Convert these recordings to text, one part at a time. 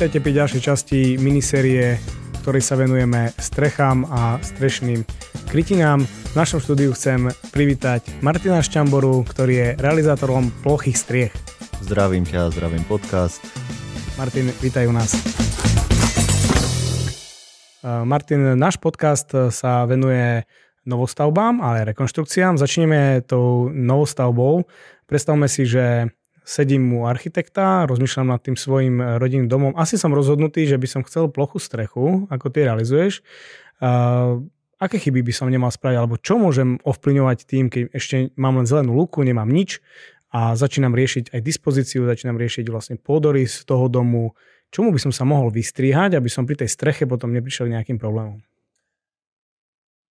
Vítajte pri ďalšej časti minisérie, ktorej sa venujeme strechám a strešným krytinám. V našom štúdiu chcem privítať Martina Šťamboru, ktorý je realizátorom plochých striech. Zdravím ťa, zdravím podcast. Martin, vítaj u nás. Martin, náš podcast sa venuje novostavbám, ale rekonštrukciám. Začneme tou novostavbou. Predstavme si, že sedím u architekta, rozmýšľam nad tým svojim eh, rodinným domom. Asi som rozhodnutý, že by som chcel plochu strechu, ako ty realizuješ. Uh, aké chyby by som nemal spraviť, alebo čo môžem ovplyvňovať tým, keď ešte mám len zelenú luku, nemám nič a začínam riešiť aj dispozíciu, začínam riešiť vlastne pôdory z toho domu, čomu by som sa mohol vystriehať, aby som pri tej streche potom neprišiel nejakým problémom.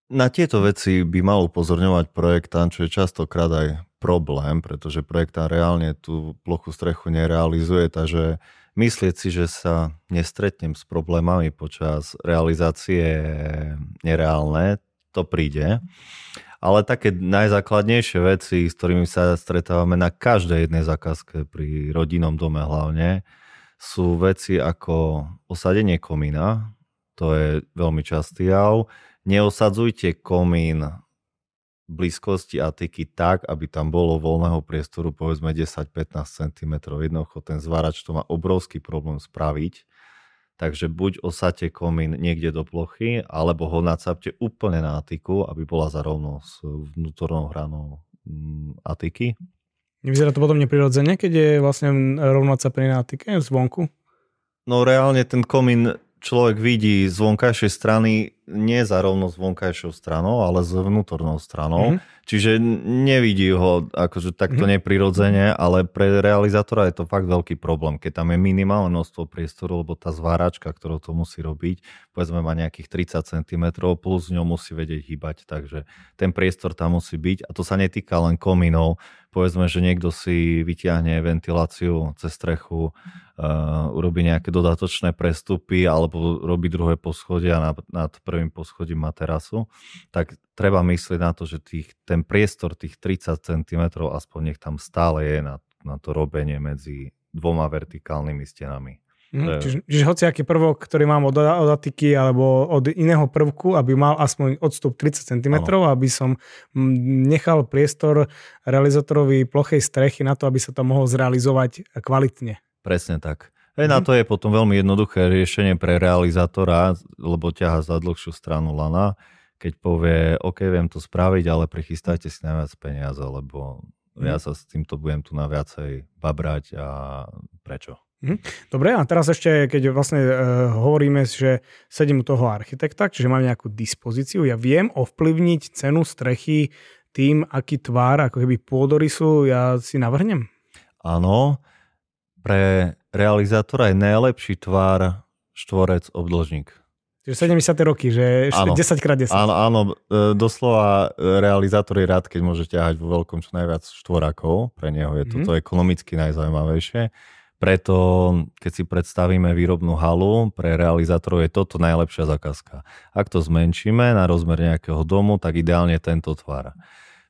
Na tieto veci by mal upozorňovať projektant, čo je častokrát aj problém, pretože projektant reálne tú plochu strechu nerealizuje, takže myslieť si, že sa nestretnem s problémami počas realizácie nereálne, to príde. Ale také najzákladnejšie veci, s ktorými sa stretávame na každej jednej zákazke pri rodinnom dome hlavne, sú veci ako osadenie komína, to je veľmi častý jav. Neosadzujte komín blízkosti Atiky tak, aby tam bolo voľného priestoru povedzme 10-15 cm. Jednoducho ten zvárač to má obrovský problém spraviť. Takže buď osate komín niekde do plochy, alebo ho nacapte úplne na Atiku, aby bola zarovno s vnútornou hranou mm, Atiky. Nevyzerá to potom neprirodzene, keď je vlastne rovno nacapený na Atike zvonku? No reálne ten komín človek vidí z vonkajšej strany nie za rovno s vonkajšou stranou, ale s vnútornou stranou. Mm-hmm. Čiže nevidí ho akože takto mm-hmm. neprirodzene, ale pre realizátora je to fakt veľký problém, keď tam je minimálne množstvo priestoru, lebo tá zváračka, ktorou to musí robiť, povedzme má nejakých 30 cm, plus ňou musí vedieť hýbať, takže ten priestor tam musí byť a to sa netýka len komínov, povedzme, že niekto si vyťahne ventiláciu cez strechu, uh, urobí nejaké dodatočné prestupy alebo robí druhé poschodie a nad, nad prvým poschodím má terasu, tak treba myslieť na to, že tých, ten priestor tých 30 cm aspoň nech tam stále je na, na to robenie medzi dvoma vertikálnymi stenami. Mm, čiže, čiže hociaký prvok, ktorý mám od, od atiky alebo od iného prvku, aby mal aspoň odstup 30 cm, ano. aby som nechal priestor realizátorovi plochej strechy na to, aby sa to mohol zrealizovať kvalitne. Presne tak. Aj na mhm. to je potom veľmi jednoduché riešenie pre realizátora, lebo ťaha za dlhšiu stranu lana, keď povie, OK, viem to spraviť, ale prichystajte si najviac peniaze, lebo ja mhm. sa s týmto budem tu na viacej babrať a prečo. Mhm. Dobre, a teraz ešte, keď vlastne e, hovoríme, že sedím u toho architekta, čiže mám nejakú dispozíciu, ja viem ovplyvniť cenu strechy tým, aký tvár, ako keby pôdorysu ja si navrhnem? Áno, pre realizátora je najlepší tvár štvorec obdĺžnik. Čiže 70. roky, že áno, 10 x 10. Áno, áno, e, doslova e, realizátor je rád, keď môže ťahať vo veľkom čo najviac štvorakov. Pre neho je mm-hmm. toto ekonomicky najzaujímavejšie. Preto, keď si predstavíme výrobnú halu, pre realizátorov je toto najlepšia zákazka. Ak to zmenšíme na rozmer nejakého domu, tak ideálne tento tvar.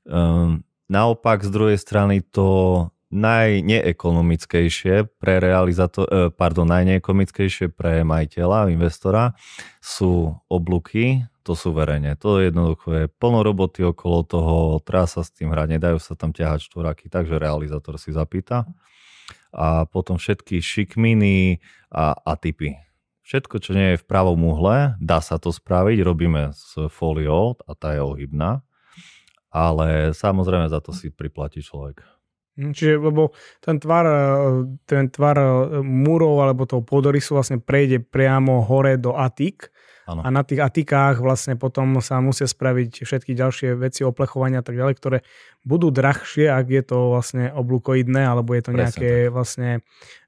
Um, naopak, z druhej strany, to najneekonomickejšie pre realizátor, eh, pardon, najneekonomickejšie pre majiteľa, investora sú oblúky, to sú verejne. To je jednoducho je plno roboty okolo toho, treba sa s tým hrať, nedajú sa tam ťahať štvoráky, takže realizátor si zapýta a potom všetky šikminy a, a typy. Všetko, čo nie je v pravom uhle, dá sa to spraviť, robíme s fóliou a tá je ohybná, ale samozrejme za to si priplatí človek. Hm, čiže, lebo ten tvar, ten tvar múrov alebo toho podorysu vlastne prejde priamo hore do atik Ano. A na tých atikách vlastne potom sa musia spraviť všetky ďalšie veci, oplechovania a tak ďalej, ktoré budú drahšie, ak je to vlastne oblúkoidné, alebo je to Presne nejaké tak. vlastne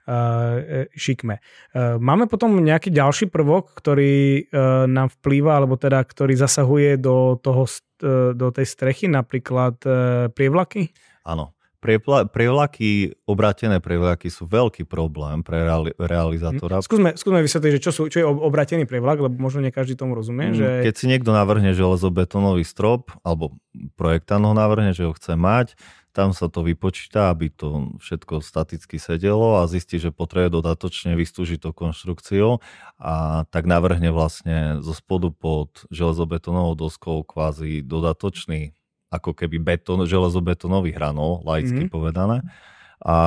uh, šikme. Uh, máme potom nejaký ďalší prvok, ktorý uh, nám vplýva, alebo teda ktorý zasahuje do, toho, uh, do tej strechy, napríklad uh, prievlaky? Áno. Prepla- prevlaky, obrátené prevlaky sú veľký problém pre reali- realizátora. Hm. Skúsme, skúsme vysvetliť, že čo, sú, čo je obrátený prevlak, lebo možno nie každý tomu rozumie. Hm, že... Keď si niekto navrhne železobetónový strop, alebo projektant ho navrhne, že ho chce mať, tam sa to vypočíta, aby to všetko staticky sedelo a zistí, že potrebuje dodatočne vystúžiť to konštrukciou a tak navrhne vlastne zo spodu pod železobetonovou doskou kvázi dodatočný ako keby betón, železobetónový hranol, laicky mm-hmm. povedané. A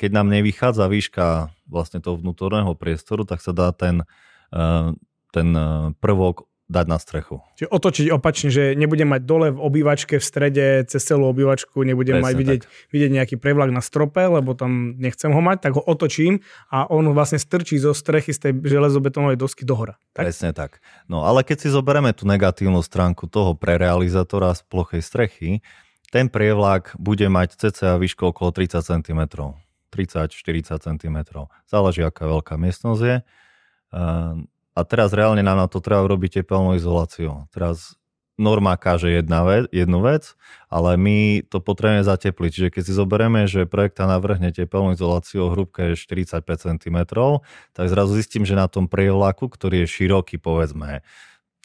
keď nám nevychádza výška vlastne toho vnútorného priestoru, tak sa dá ten, eh, ten eh, prvok dať na strechu. Čiže otočiť opačne, že nebudem mať dole v obývačke v strede cez celú obývačku, nebudem Presne mať vidieť, vidieť nejaký prevlak na strope, lebo tam nechcem ho mať, tak ho otočím a on vlastne strčí zo strechy z tej železobetónovej dosky dohora. Tak? Presne tak. No ale keď si zoberieme tú negatívnu stránku toho pre realizátora z plochej strechy, ten prievlak bude mať cca výšku okolo 30 cm. 30-40 cm. Záleží, aká veľká miestnosť je. A teraz reálne nám na to treba urobiť tepelnú izoláciu. Teraz norma káže jedna vec, jednu vec, ale my to potrebujeme zatepliť. Čiže keď si zoberieme, že projekta navrhne tepelnú izoláciu o hrúbke 45 cm, tak zrazu zistím, že na tom prievlaku, ktorý je široký, povedzme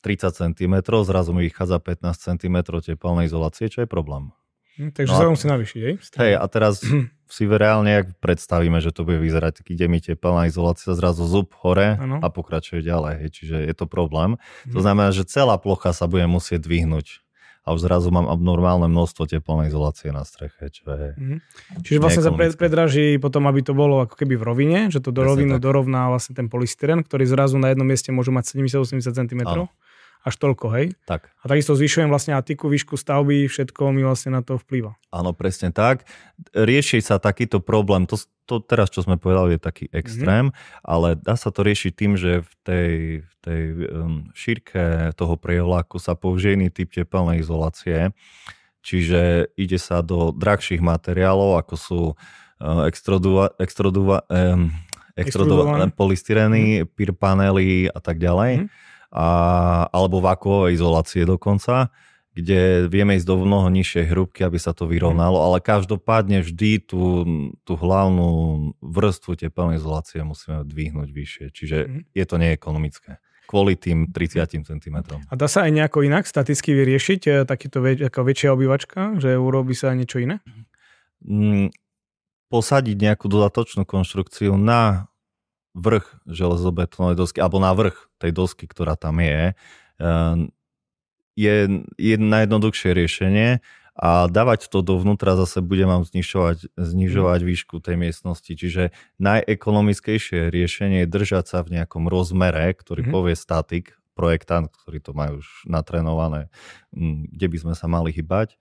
30 cm, zrazu mi vychádza 15 cm tepelnej izolácie, čo je problém. Hm, takže no sa musí navýšiť, hej? Hej, a teraz si reálne, ak predstavíme, že to bude vyzerať, tak ide mi teplná izolácia, zrazu zub hore ano. a pokračuje ďalej, hej, čiže je to problém. Hm. To znamená, že celá plocha sa bude musieť dvihnúť a už zrazu mám abnormálne množstvo teplnej izolácie na streche. Čo je mm. Čiže vlastne sa predraží potom, aby to bolo ako keby v rovine, že to do rovinu dorovná vlastne ten polystyren, ktorý zrazu na jednom mieste môže mať 70-80 cm. Ano až toľko, hej? Tak. A takisto zvyšujem vlastne atiku, výšku stavby, všetko mi vlastne na to vplýva. Áno, presne tak. Rieši sa takýto problém, to, to teraz, čo sme povedali, je taký mhm. extrém, mm-hmm. ale dá sa to riešiť tým, že v tej, v tej um, šírke toho prievlaku sa použije iný typ tepelnej izolácie, čiže ide sa do drahších materiálov, ako sú uh, extruduva, extruduva, um, extrudované polystyreny, mm. pír panely a tak ďalej. Mm a, alebo vakuové izolácie dokonca, kde vieme ísť do mnoho nižšej hrúbky, aby sa to vyrovnalo, ale každopádne vždy tú, tú hlavnú vrstvu tepelnej izolácie musíme dvihnúť vyššie, čiže mm. je to neekonomické kvôli tým 30 cm. A dá sa aj nejako inak staticky vyriešiť e, takýto väč- ako väčšia obývačka, že urobí sa niečo iné? Mm, posadiť nejakú dodatočnú konštrukciu na vrch železobetónovej dosky, alebo na vrch tej dosky, ktorá tam je, ehm, je, je najjednoduchšie riešenie a dávať to dovnútra zase bude vám znižovať, znižovať mm. výšku tej miestnosti. Čiže najekonomickejšie riešenie je držať sa v nejakom rozmere, ktorý mm. povie statik, projektant, ktorý to majú už natrenované, mm, kde by sme sa mali hybať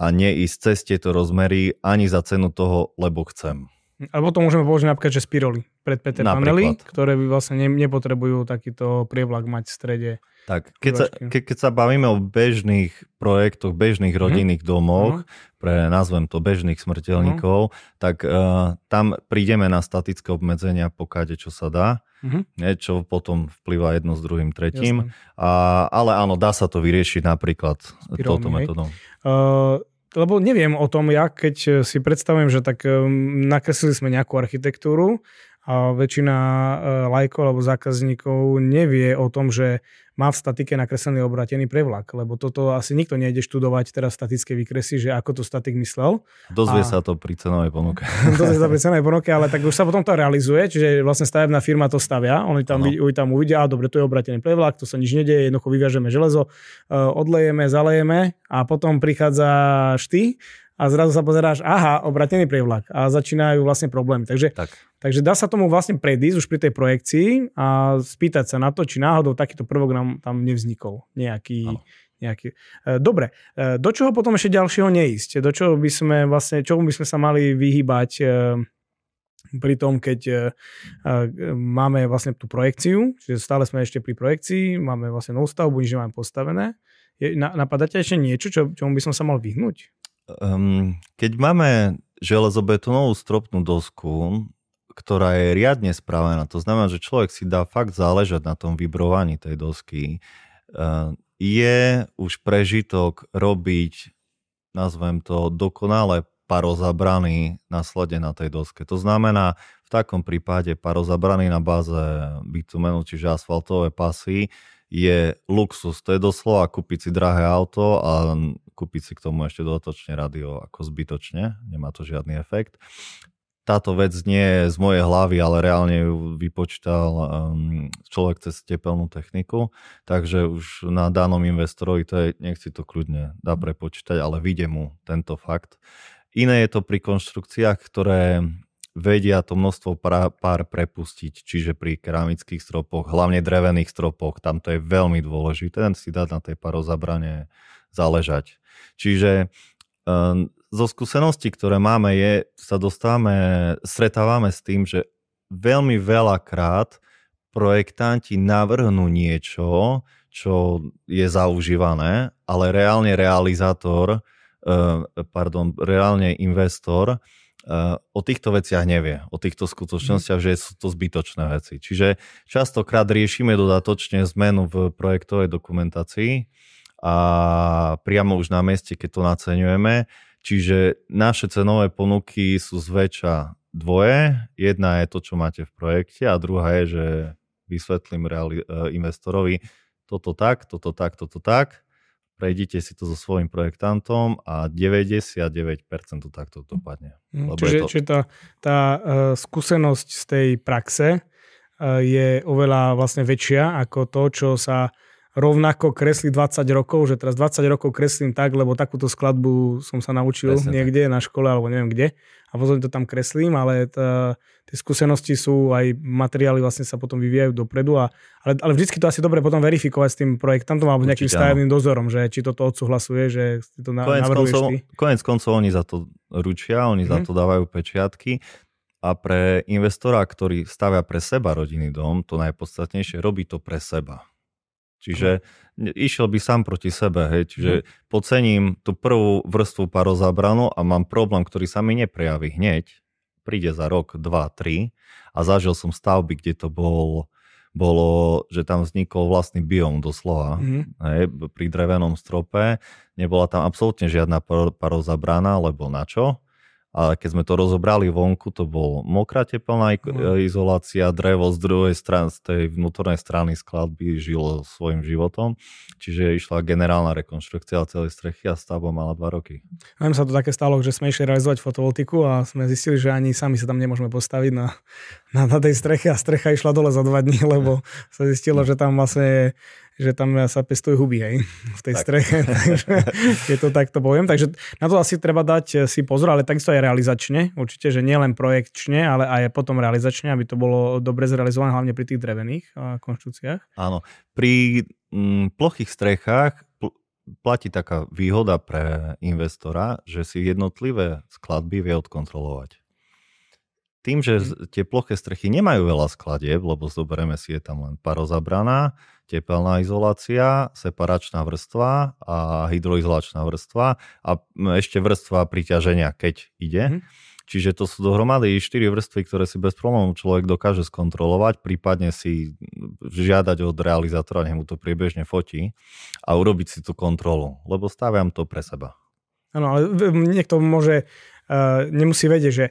a neísť cez tieto rozmery ani za cenu toho, lebo chcem. Alebo to môžeme použiť napríklad, že spiroly pred PT panely, ktoré by vlastne ne, nepotrebujú takýto prievlak mať v strede. Tak, keď sa, ke, keď sa bavíme o bežných projektoch, bežných mhm. rodinných mm. domoch, mm. pre nazvem to bežných smrteľníkov, mm. tak uh, tam prídeme na statické obmedzenia pokiaľ čo sa dá, mm. nie, čo potom vplyvá jedno s druhým, tretím. A, ale áno, dá sa to vyriešiť napríklad Spirálmi, touto metodou. Uh, lebo neviem o tom, ja keď si predstavujem, že tak um, nakreslili sme nejakú architektúru a väčšina e, lajkov alebo zákazníkov nevie o tom, že má v statike nakreslený obratený prevlak, lebo toto asi nikto nejde študovať teraz statické výkresy, že ako to statik myslel. Dozvie a... sa to pri cenovej ponuke. Dozvie sa pri cenovej ponuke, ale tak už sa potom to realizuje, čiže vlastne stavebná firma to stavia, oni tam, no. tam uvidia, a dobre, to je obratený prevlak, to sa nič nedieje, jednoducho vyviažeme železo, e, odlejeme, zalejeme a potom prichádza ty a zrazu sa pozeráš, aha, obratený prevlak a začínajú vlastne problémy. Takže, tak. takže dá sa tomu vlastne predísť už pri tej projekcii a spýtať sa na to, či náhodou takýto prvok nám tam nevznikol. Nejaký, nejaký. E, dobre, e, do čoho potom ešte ďalšieho neísť? Do čoho by sme vlastne, čomu by sme sa mali vyhybať e, pri tom, keď máme vlastne tú projekciu, čiže stále sme ešte pri projekcii, máme vlastne novú stavbu, nič nemáme postavené. Je, napadáte ešte niečo, čo, čomu by som sa mal vyhnúť? Um, keď máme železobetónovú stropnú dosku, ktorá je riadne spravená, to znamená, že človek si dá fakt záležať na tom vybrovaní tej dosky, uh, je už prežitok robiť, nazvem to, dokonale parozabraný následne na tej doske. To znamená, v takom prípade parozabraný na báze bitumenu, čiže asfaltové pasy, je luxus. To je doslova kúpiť si drahé auto a kúpiť si k tomu ešte dodatočne radio ako zbytočne, nemá to žiadny efekt. Táto vec nie je z mojej hlavy, ale reálne ju vypočítal um, človek cez tepelnú techniku, takže už na danom investorovi to je, nech si to kľudne dá prepočítať, ale vidie mu tento fakt. Iné je to pri konštrukciách, ktoré vedia to množstvo pár prepustiť, čiže pri keramických stropoch, hlavne drevených stropoch, tam to je veľmi dôležité, ten si dať na tej parozabrane záležať. Čiže um, zo skúseností, ktoré máme, je, sa dostávame, stretávame s tým, že veľmi veľakrát projektanti navrhnú niečo, čo je zaužívané, ale reálne realizátor, uh, pardon, reálne investor o týchto veciach nevie, o týchto skutočnostiach, že sú to zbytočné veci. Čiže častokrát riešime dodatočne zmenu v projektovej dokumentácii a priamo už na mieste, keď to naceňujeme. Čiže naše cenové ponuky sú zväčša dvoje. Jedna je to, čo máte v projekte a druhá je, že vysvetlím reali- e, investorovi toto tak, toto tak, toto tak prejdite si to so svojím projektantom a 99% to takto dopadne. Mm, čiže to... čiže tá, tá uh, skúsenosť z tej praxe uh, je oveľa vlastne väčšia ako to, čo sa rovnako kreslí 20 rokov, že teraz 20 rokov kreslím tak, lebo takúto skladbu som sa naučil Presne niekde tak. na škole alebo neviem kde a potom to tam kreslím, ale tá, tie skúsenosti sú, aj materiály vlastne sa potom vyvíjajú dopredu, a, ale, ale vždycky to asi dobre potom verifikovať s tým projektantom alebo nejakým stavebným dozorom, že či toto odsúhlasuje, že si to na, konec koncov, ty. Konec koncov oni za to ručia, oni mm. za mhm. to dávajú pečiatky a pre investora, ktorý stavia pre seba rodinný dom, to najpodstatnejšie, robí to pre seba. Čiže išiel by sám proti sebe, hej. Čiže mm. pocením tú prvú vrstvu parozabranu a mám problém, ktorý sa mi neprejaví hneď. Príde za rok, dva, tri a zažil som stavby, kde to bol, bolo, že tam vznikol vlastný biom doslova, mm. hej, pri drevenom strope. Nebola tam absolútne žiadna parozabrana, lebo na čo? Ale keď sme to rozobrali vonku, to bol mokrá teplná mm. izolácia, drevo z druhej strany, z tej vnútornej strany skladby žilo svojim životom, čiže išla generálna rekonštrukcia celej strechy a stavba mala dva roky. Nám sa to také stalo, že sme išli realizovať fotovoltiku a sme zistili, že ani sami sa tam nemôžeme postaviť na, na, na tej streche a strecha išla dole za dva dní, lebo sa zistilo, že tam vlastne je že tam sa pestujú huby, hej, v tej tak. streche, takže je to takto poviem. Takže na to asi treba dať eh, si pozor, ale takisto aj realizačne, určite, že nielen projekčne, ale aj potom realizačne, aby to bolo dobre zrealizované, hlavne pri tých drevených eh, konštrukciách. Áno, pri mm, plochých strechách pl- platí taká výhoda pre investora, že si jednotlivé skladby vie odkontrolovať. Tým, že mhm. tie ploché strechy nemajú veľa skladieb, lebo zoberieme si, je tam len parozabraná, tepelná izolácia, separačná vrstva a hydroizolačná vrstva a ešte vrstva priťaženia, keď ide. Mm. Čiže to sú dohromady 4 vrstvy, ktoré si bez problémov človek dokáže skontrolovať, prípadne si žiadať od realizátora, nech mu to priebežne fotí a urobiť si tú kontrolu, lebo staviam to pre seba. Áno, ale niekto môže, uh, nemusí vedieť, že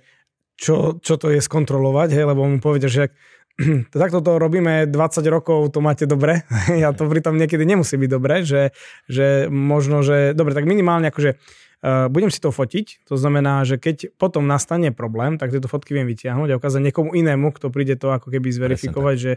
čo, čo to je skontrolovať, hej, lebo mu povedia, že takto to robíme 20 rokov, to máte dobre. ja to pritom niekedy nemusí byť dobre, že, že možno, že dobre, tak minimálne akože budem si to fotiť, to znamená, že keď potom nastane problém, tak tieto fotky viem vytiahnuť a ukázať niekomu inému, kto príde to ako keby zverifikovať, že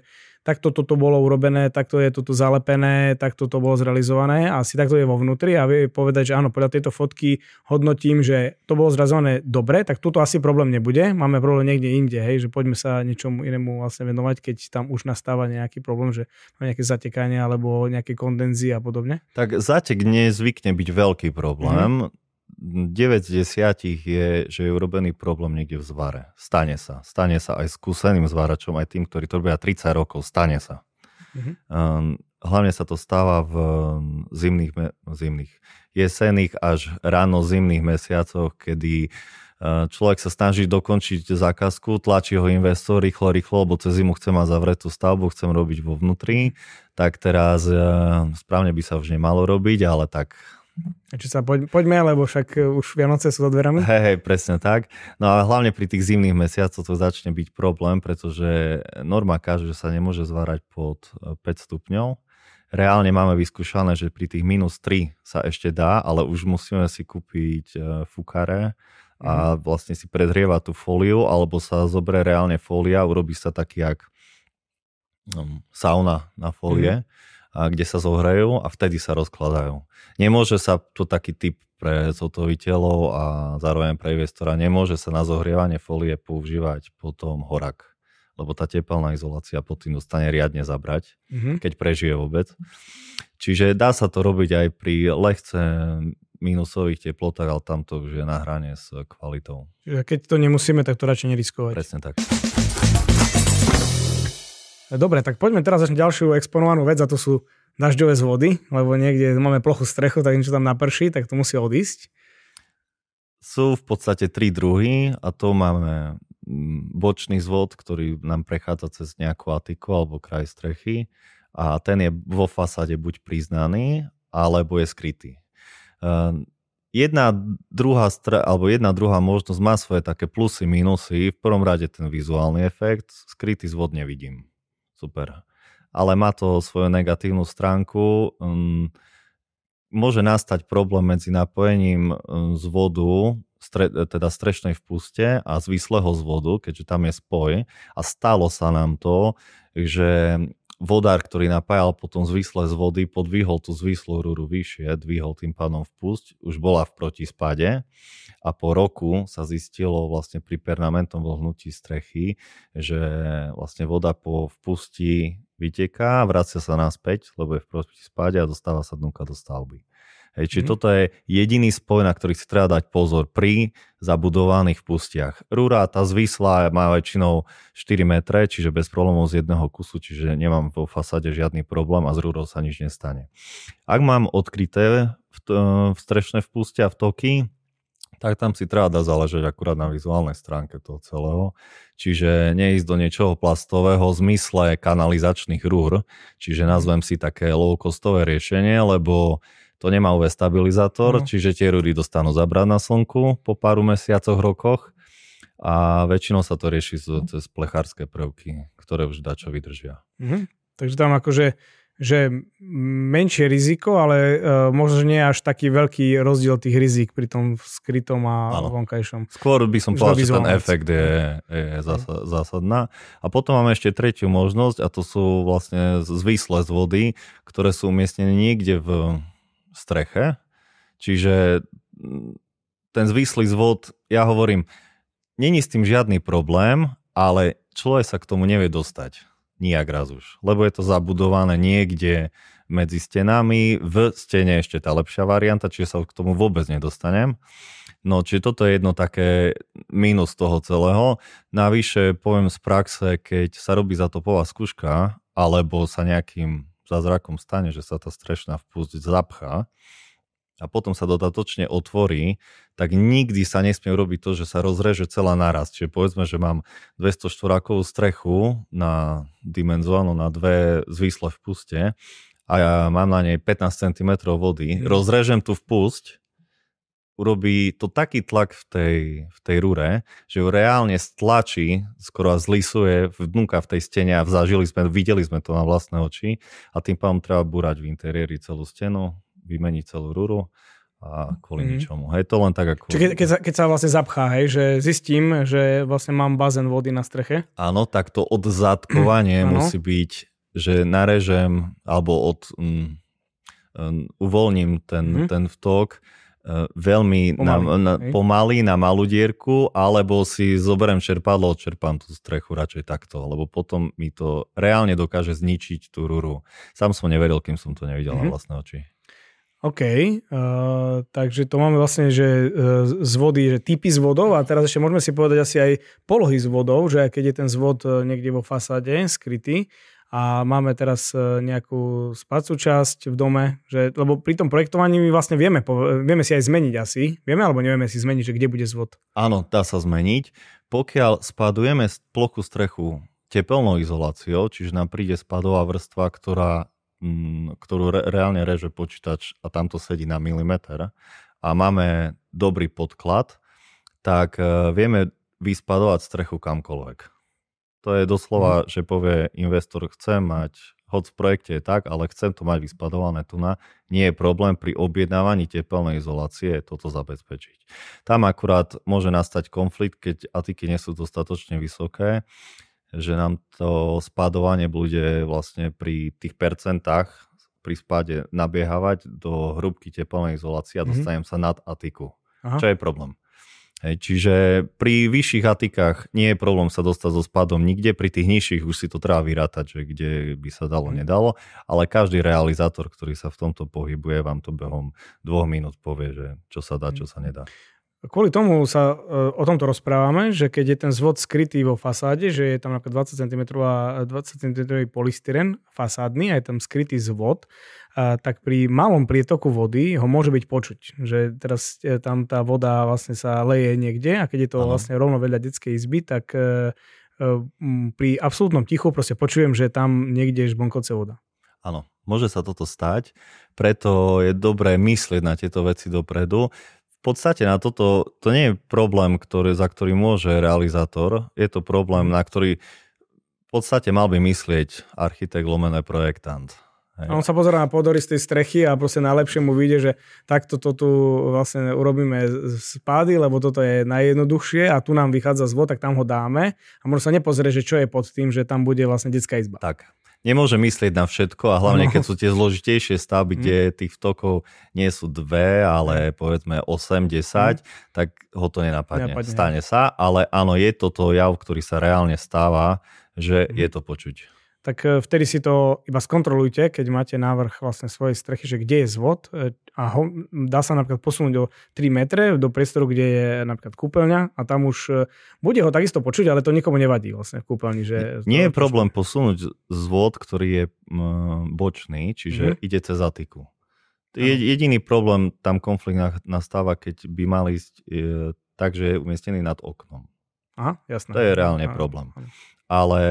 takto toto bolo urobené, takto je toto zalepené, takto to bolo zrealizované a si takto je vo vnútri a vie povedať, že áno, podľa tejto fotky hodnotím, že to bolo zrealizované dobre, tak tuto asi problém nebude, máme problém niekde inde, hej, že poďme sa niečomu inému vlastne venovať, keď tam už nastáva nejaký problém, že má nejaké zatekanie alebo nejaké kondenzie a podobne. Tak zatek nezvykne byť veľký problém. Mm 9 z 10 je, že je urobený problém niekde v zvare. Stane sa. Stane sa aj skúseným zváračom, aj tým, ktorí to robia 30 rokov. Stane sa. Mm-hmm. Um, hlavne sa to stáva v zimných, zimných, jesených až ráno zimných mesiacoch, kedy človek sa snaží dokončiť zákazku, tlačí ho investor rýchlo, rýchlo, lebo cez zimu chce mať zavretú stavbu, chcem robiť vo vnútri, tak teraz správne by sa už nemalo robiť, ale tak či sa poď, poďme, lebo však e, už Vianoce sú za dverami. Hej, hej, presne tak. No a hlavne pri tých zimných mesiacoch to začne byť problém, pretože norma káže, že sa nemôže zvárať pod 5 e, stupňov. reálne máme vyskúšané, že pri tých minus 3 sa ešte dá, ale už musíme si kúpiť e, fukare a mhm. vlastne si predrievať tú fóliu, alebo sa zoberie reálne fólia, urobí sa taký jak um, sauna na fólie, mm. Kde sa zohrajú a vtedy sa rozkladajú. Nemôže sa to taký typ pre zhotoviteľov a zároveň pre investora, nemôže sa na zohrievanie fólie používať potom horak lebo tá tepelná izolácia pod tým dostane riadne zabrať, mm-hmm. keď prežije vôbec. Čiže dá sa to robiť aj pri lehce minusových teplotách, ale tam to už je na hrane s kvalitou. Čiže keď to nemusíme, tak to radšej neriskovať. Presne tak. Dobre, tak poďme teraz na ďalšiu exponovanú vec a to sú dažďové zvody, lebo niekde máme plochu strechu, tak niečo tam naprší, tak to musí odísť. Sú v podstate tri druhy a to máme bočný zvod, ktorý nám prechádza cez nejakú atiku alebo kraj strechy a ten je vo fasáde buď priznaný, alebo je skrytý. Ehm, jedna druhá, stre, alebo jedna druhá možnosť má svoje také plusy, minusy. V prvom rade ten vizuálny efekt, skrytý zvod nevidím. Super. Ale má to svoju negatívnu stránku. Ehm, môže nastať problém medzi napojením ehm, z vodu teda strešnej vpuste a zvislého zvodu, keďže tam je spoj a stalo sa nám to, že vodár, ktorý napájal potom zvislé z vody, podvihol tú zvislú rúru vyššie, dvihol tým pádom vpusť, už bola v protispade a po roku sa zistilo vlastne pri permanentnom vlhnutí strechy, že vlastne voda po vpusti vyteká, vracia sa naspäť, lebo je v protispade a dostáva sa dnuka do stavby. Hej, čiže mm. toto je jediný spoj, na ktorý si treba dať pozor pri zabudovaných pustiach. Rúra, tá zvislá, má väčšinou 4 metre, čiže bez problémov z jedného kusu, čiže nemám vo fasade žiadny problém a z rúrou sa nič nestane. Ak mám odkryté v, v strešné vpuste a v toky, tak tam si treba dať záležať akurát na vizuálnej stránke toho celého. Čiže neísť do niečoho plastového v zmysle kanalizačných rúr, čiže nazvem si také low-costové riešenie, lebo to nemá UV stabilizátor, no. čiže tie rury dostanú zabrať na slnku po páru mesiacoch, rokoch a väčšinou sa to rieši cez plechárske prvky, ktoré už dačo vydržia. Mhm. Takže tam akože že menšie riziko, ale uh, možno nie až taký veľký rozdiel tých rizik pri tom skrytom a ano. vonkajšom. Skôr by som povedal, že ten efekt je, je zásad, zásadná. A potom máme ešte tretiu možnosť a to sú vlastne zvísle z vody, ktoré sú umiestnené niekde v streche, čiže mm, ten zvíslý zvod, ja hovorím, není s tým žiadny problém, ale človek sa k tomu nevie dostať. Nijak raz už. Lebo je to zabudované niekde medzi stenami, v stene ešte tá lepšia varianta, čiže sa k tomu vôbec nedostanem. No, čiže toto je jedno také mínus toho celého. Navyše, poviem z praxe, keď sa robí zatopová skúška, alebo sa nejakým zázrakom stane, že sa tá strešná vpusť zapchá a potom sa dodatočne otvorí, tak nikdy sa nesmie robiť to, že sa rozreže celá naraz. Čiže povedzme, že mám 200 štvorákovú strechu na dimenzovanú na dve zvísle vpuste a ja mám na nej 15 cm vody, mm. rozrežem tú vpusť urobí to taký tlak v tej, v tej rúre, že ju reálne stlačí, skoro zlisuje vnúka v tej stene a zažili sme, videli sme to na vlastné oči a tým pádom treba búrať v interiéri celú stenu, vymeniť celú rúru a kvôli mm. ničomu. Hej, to len tak ako... Čiže keď, keď, sa, keď sa vlastne zapchá, hej, že zistím, že vlastne mám bazén vody na streche. Áno, tak to odzadkovanie mm. musí byť, že narežem alebo od... Um, um, uvoľním ten, mm. ten vtok veľmi pomaly, na, na, pomaly na malú dierku, alebo si zoberiem čerpadlo, odčerpám tú strechu radšej takto, lebo potom mi to reálne dokáže zničiť tú rúru. Sám som neveril, kým som to nevidel mm-hmm. na mhm. vlastné oči. OK, uh, takže to máme vlastne, že uh, z vody, že typy zvodov a teraz ešte môžeme si povedať asi aj polohy zvodov, že keď je ten zvod niekde vo fasáde skrytý, a máme teraz e, nejakú spacú časť v dome, že, lebo pri tom projektovaní my vlastne vieme, vieme si aj zmeniť asi. Vieme alebo nevieme si zmeniť, že kde bude zvod? Áno, dá sa zmeniť. Pokiaľ spadujeme plochu strechu tepelnou izoláciou, čiže nám príde spadová vrstva, ktorá, mm, ktorú re, reálne reže počítač a tamto sedí na milimeter a máme dobrý podklad, tak uh, vieme vyspadovať strechu kamkoľvek. To je doslova, mm. že povie investor, chce mať hoď v projekte je tak, ale chcem to mať vyspadované tu na, nie je problém pri objednávaní tepelnej izolácie toto zabezpečiť. Tam akurát môže nastať konflikt, keď atiky nie sú dostatočne vysoké, že nám to spadovanie bude vlastne pri tých percentách pri spade nabiehávať do hrubky tepelnej izolácie a mhm. dostanem mm-hmm. sa nad atiku. Aha. Čo je problém? Hej, čiže pri vyšších atikách nie je problém sa dostať so spadom nikde, pri tých nižších už si to treba vyrátať, že kde by sa dalo, mm. nedalo, ale každý realizátor, ktorý sa v tomto pohybuje, vám to behom dvoch minút povie, že čo sa dá, čo sa nedá. Kvôli tomu sa e, o tomto rozprávame, že keď je ten zvod skrytý vo fasáde, že je tam napríklad 20 cm, 20 cm polystyren fasádny a je tam skrytý zvod, a tak pri malom prietoku vody ho môže byť počuť, že teraz e, tam tá voda vlastne sa leje niekde a keď je to ano. vlastne rovno vedľa detskej izby, tak e, pri absolútnom tichu proste počujem, že tam niekde je žblnkoce voda. Áno, môže sa toto stať, preto je dobré myslieť na tieto veci dopredu podstate na toto, to nie je problém, ktorý, za ktorý môže realizátor, je to problém, na ktorý v podstate mal by myslieť architekt lomené projektant. Hej. A on sa pozerá na podory z tej strechy a proste najlepšie mu vyjde, že takto to tu vlastne urobíme spády, lebo toto je najjednoduchšie a tu nám vychádza zvod, tak tam ho dáme a možno sa nepozrie, že čo je pod tým, že tam bude vlastne detská izba. Tak nemôže myslieť na všetko a hlavne keď sú tie zložitejšie stavby, mm. kde tých vtokov nie sú dve, ale povedzme 8, 10, mm. tak ho to nenapadne. nenapadne. Stane sa, ale áno, je toto jav, ktorý sa reálne stáva, že mm. je to počuť tak e, vtedy si to iba skontrolujte, keď máte návrh vlastne svojej strechy, že kde je zvod e, a ho, dá sa napríklad posunúť do 3 metre do priestoru, kde je napríklad kúpeľňa a tam už e, bude ho takisto počuť, ale to nikomu nevadí vlastne v kúpeľni. Že Nie je problém posunúť zvod, ktorý je bočný, čiže mm-hmm. ide cez zatiku. Jediný problém, tam konflikt nastáva, keď by mal ísť e, tak, že je umiestnený nad oknom. Aha, jasné. To je reálne Aha, problém. Aha ale,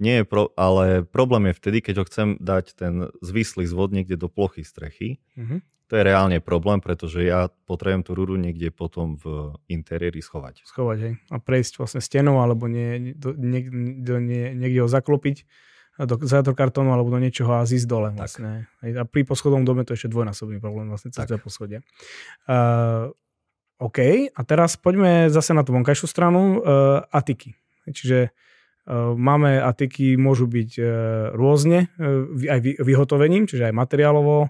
nie je pro, ale problém je vtedy, keď ho chcem dať ten zvislý zvod niekde do plochy strechy. Mm-hmm. To je reálne problém, pretože ja potrebujem tú rúru niekde potom v interiéri schovať. Schovať, hej. A prejsť vlastne stenou, alebo nie, do, nie, do, nie, niekde ho zaklopiť do kartónu alebo do niečoho a zísť dole. Vlastne. A pri poschodom dome to je ešte dvojnásobný problém vlastne cez to poschodie. Uh, OK, a teraz poďme zase na tú vonkajšiu stranu. Uh, atiky. Čiže máme atiky, môžu byť e, rôzne, e, aj vyhotovením, čiže aj materiálovo e,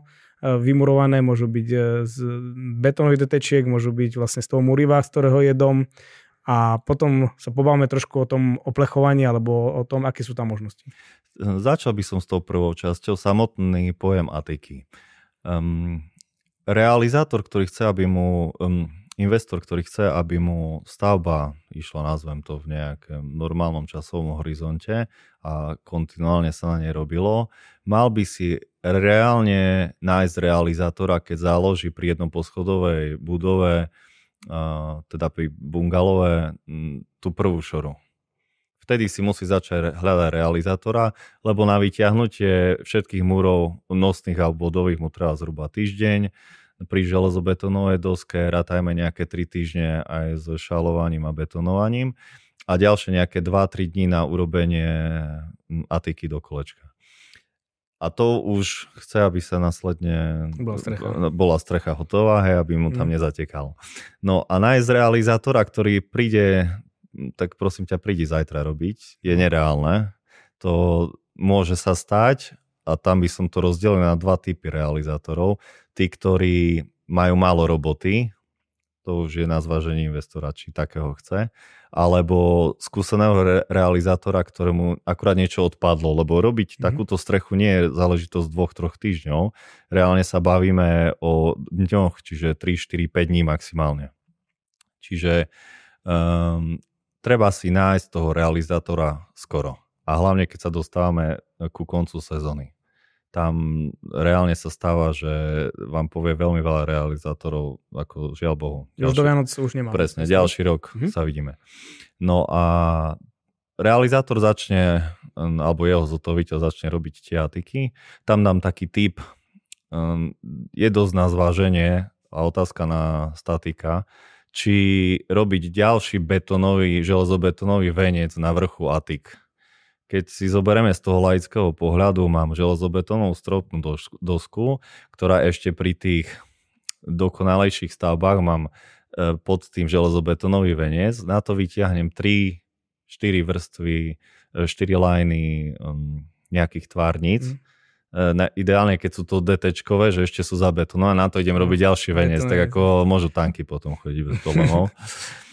vymurované, môžu byť z betónových detečiek, môžu byť vlastne z toho muriva, z ktorého je dom. A potom sa pobavíme trošku o tom oplechovaní alebo o tom, aké sú tam možnosti. Začal by som s tou prvou časťou, samotný pojem atiky. Um, realizátor, ktorý chce, aby mu um, investor, ktorý chce, aby mu stavba išla, nazvem to, v nejakom normálnom časovom horizonte a kontinuálne sa na nej robilo, mal by si reálne nájsť realizátora, keď založí pri jednom poschodovej budove, teda pri bungalove, tú prvú šoru. Vtedy si musí začať hľadať realizátora, lebo na vyťahnutie všetkých múrov nosných alebo bodových mu treba zhruba týždeň pri železobetónovej doske rátajme nejaké 3 týždne aj s šalovaním a betonovaním a ďalšie nejaké 2-3 dní na urobenie atiky do kolečka. A to už chce, aby sa následne bola strecha, bola strecha hotová, hej, aby mu tam mm. nezatekalo. No a nájsť realizátora, ktorý príde, tak prosím ťa, prídi zajtra robiť, je nereálne. To môže sa stať a tam by som to rozdelil na dva typy realizátorov tí, ktorí majú málo roboty, to už je na zváženie investora, či takého chce, alebo skúseného re- realizátora, ktorému akurát niečo odpadlo, lebo robiť mm-hmm. takúto strechu nie je záležitosť dvoch, troch týždňov. Reálne sa bavíme o dňoch, čiže 3, 4, 5 dní maximálne. Čiže um, treba si nájsť toho realizátora skoro. A hlavne, keď sa dostávame ku koncu sezóny tam reálne sa stáva, že vám povie veľmi veľa realizátorov, ako žiaľ Bohu. Ďalší, už do Vianoc už nemá. Presne, ďalší rok mm-hmm. sa vidíme. No a realizátor začne, alebo jeho zotoviteľ začne robiť tie atiky. Tam dám taký typ, um, je dosť na zváženie a otázka na statika, či robiť ďalší betonový, železobetónový venec na vrchu atik keď si zoberieme z toho laického pohľadu, mám železobetónovú stropnú dosku, ktorá ešte pri tých dokonalejších stavbách mám e, pod tým železobetónový venec, na to vytiahnem 3, 4 vrstvy, 4 e, lajny um, nejakých tvárnic. Mm. Ideálne, keď sú to DT, že ešte sú za betón, no a na to idem robiť ďalší venec, tak ako môžu tanky potom chodiť bez problémov.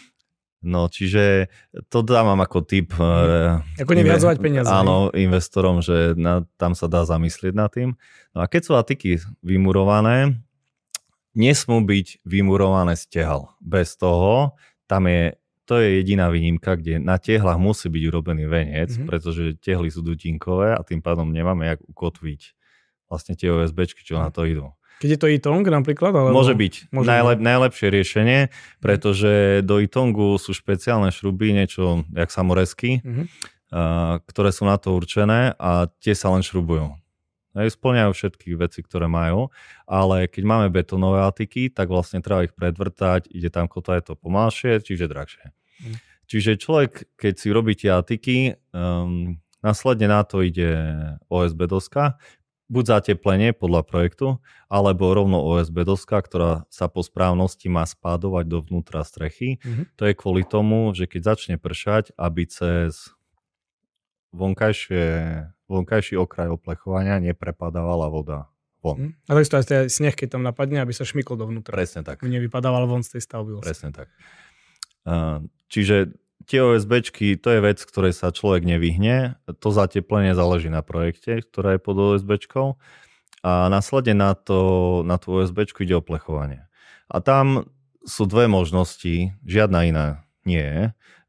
No, čiže to dávam ako tip. Mm. Ako neviazovať peniaze. Áno, investorom, že na, tam sa dá zamyslieť nad tým. No a keď sú atiky vymurované, nesmú byť vymurované z tehal. Bez toho, tam je, to je jediná výnimka, kde na tehlách musí byť urobený venec, mm-hmm. pretože tehly sú dutinkové a tým pádom nemáme jak ukotviť vlastne tie OSBčky, čo na to idú. Keď je to Itong napríklad? Alebo... Môže byť. Môže Najlep, byť. Najlepšie riešenie, pretože do Itongu sú špeciálne šruby, niečo jak samorezky, uh-huh. uh, ktoré sú na to určené a tie sa len šrubujú. Splňajú všetky veci, ktoré majú, ale keď máme betonové atiky, tak vlastne treba ich predvrtať, ide tam kota, je to pomalšie, čiže drahšie. Uh-huh. Čiže človek, keď si robí tie atiky, um, následne na to ide OSB doska, buď zateplenie podľa projektu, alebo rovno OSB doska, ktorá sa po správnosti má spádovať dovnútra strechy. Mm-hmm. To je kvôli tomu, že keď začne pršať, aby cez vonkajšie, vonkajší okraj oplechovania neprepadávala voda von. Mm. A takisto aj sneh, keď tam napadne, aby sa šmykol dovnútra. Presne tak. Nevypadával von z tej stavby. Vlastne. Presne tak. Uh, čiže tie OSBčky, to je vec, ktorej sa človek nevyhne. To zateplenie záleží na projekte, ktorá je pod OSBčkou. A následne na, to, na tú OSBčku ide oplechovanie. A tam sú dve možnosti, žiadna iná nie je.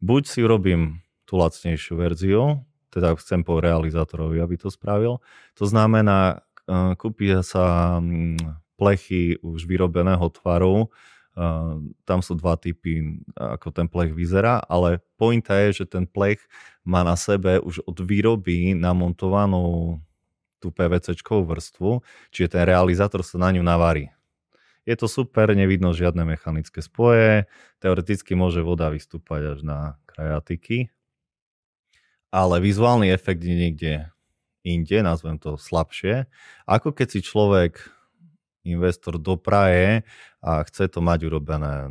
Buď si urobím tú lacnejšiu verziu, teda chcem po realizátorovi, aby to spravil. To znamená, e, kúpi sa mm, plechy už vyrobeného tvaru, tam sú dva typy, ako ten plech vyzerá, ale pointa je, že ten plech má na sebe už od výroby namontovanú tú PVC vrstvu, čiže ten realizátor sa na ňu navarí. Je to super, nevidno žiadne mechanické spoje, teoreticky môže voda vystúpať až na krajatiky, ale vizuálny efekt je niekde inde, nazvem to slabšie, ako keď si človek investor dopraje a chce to mať urobené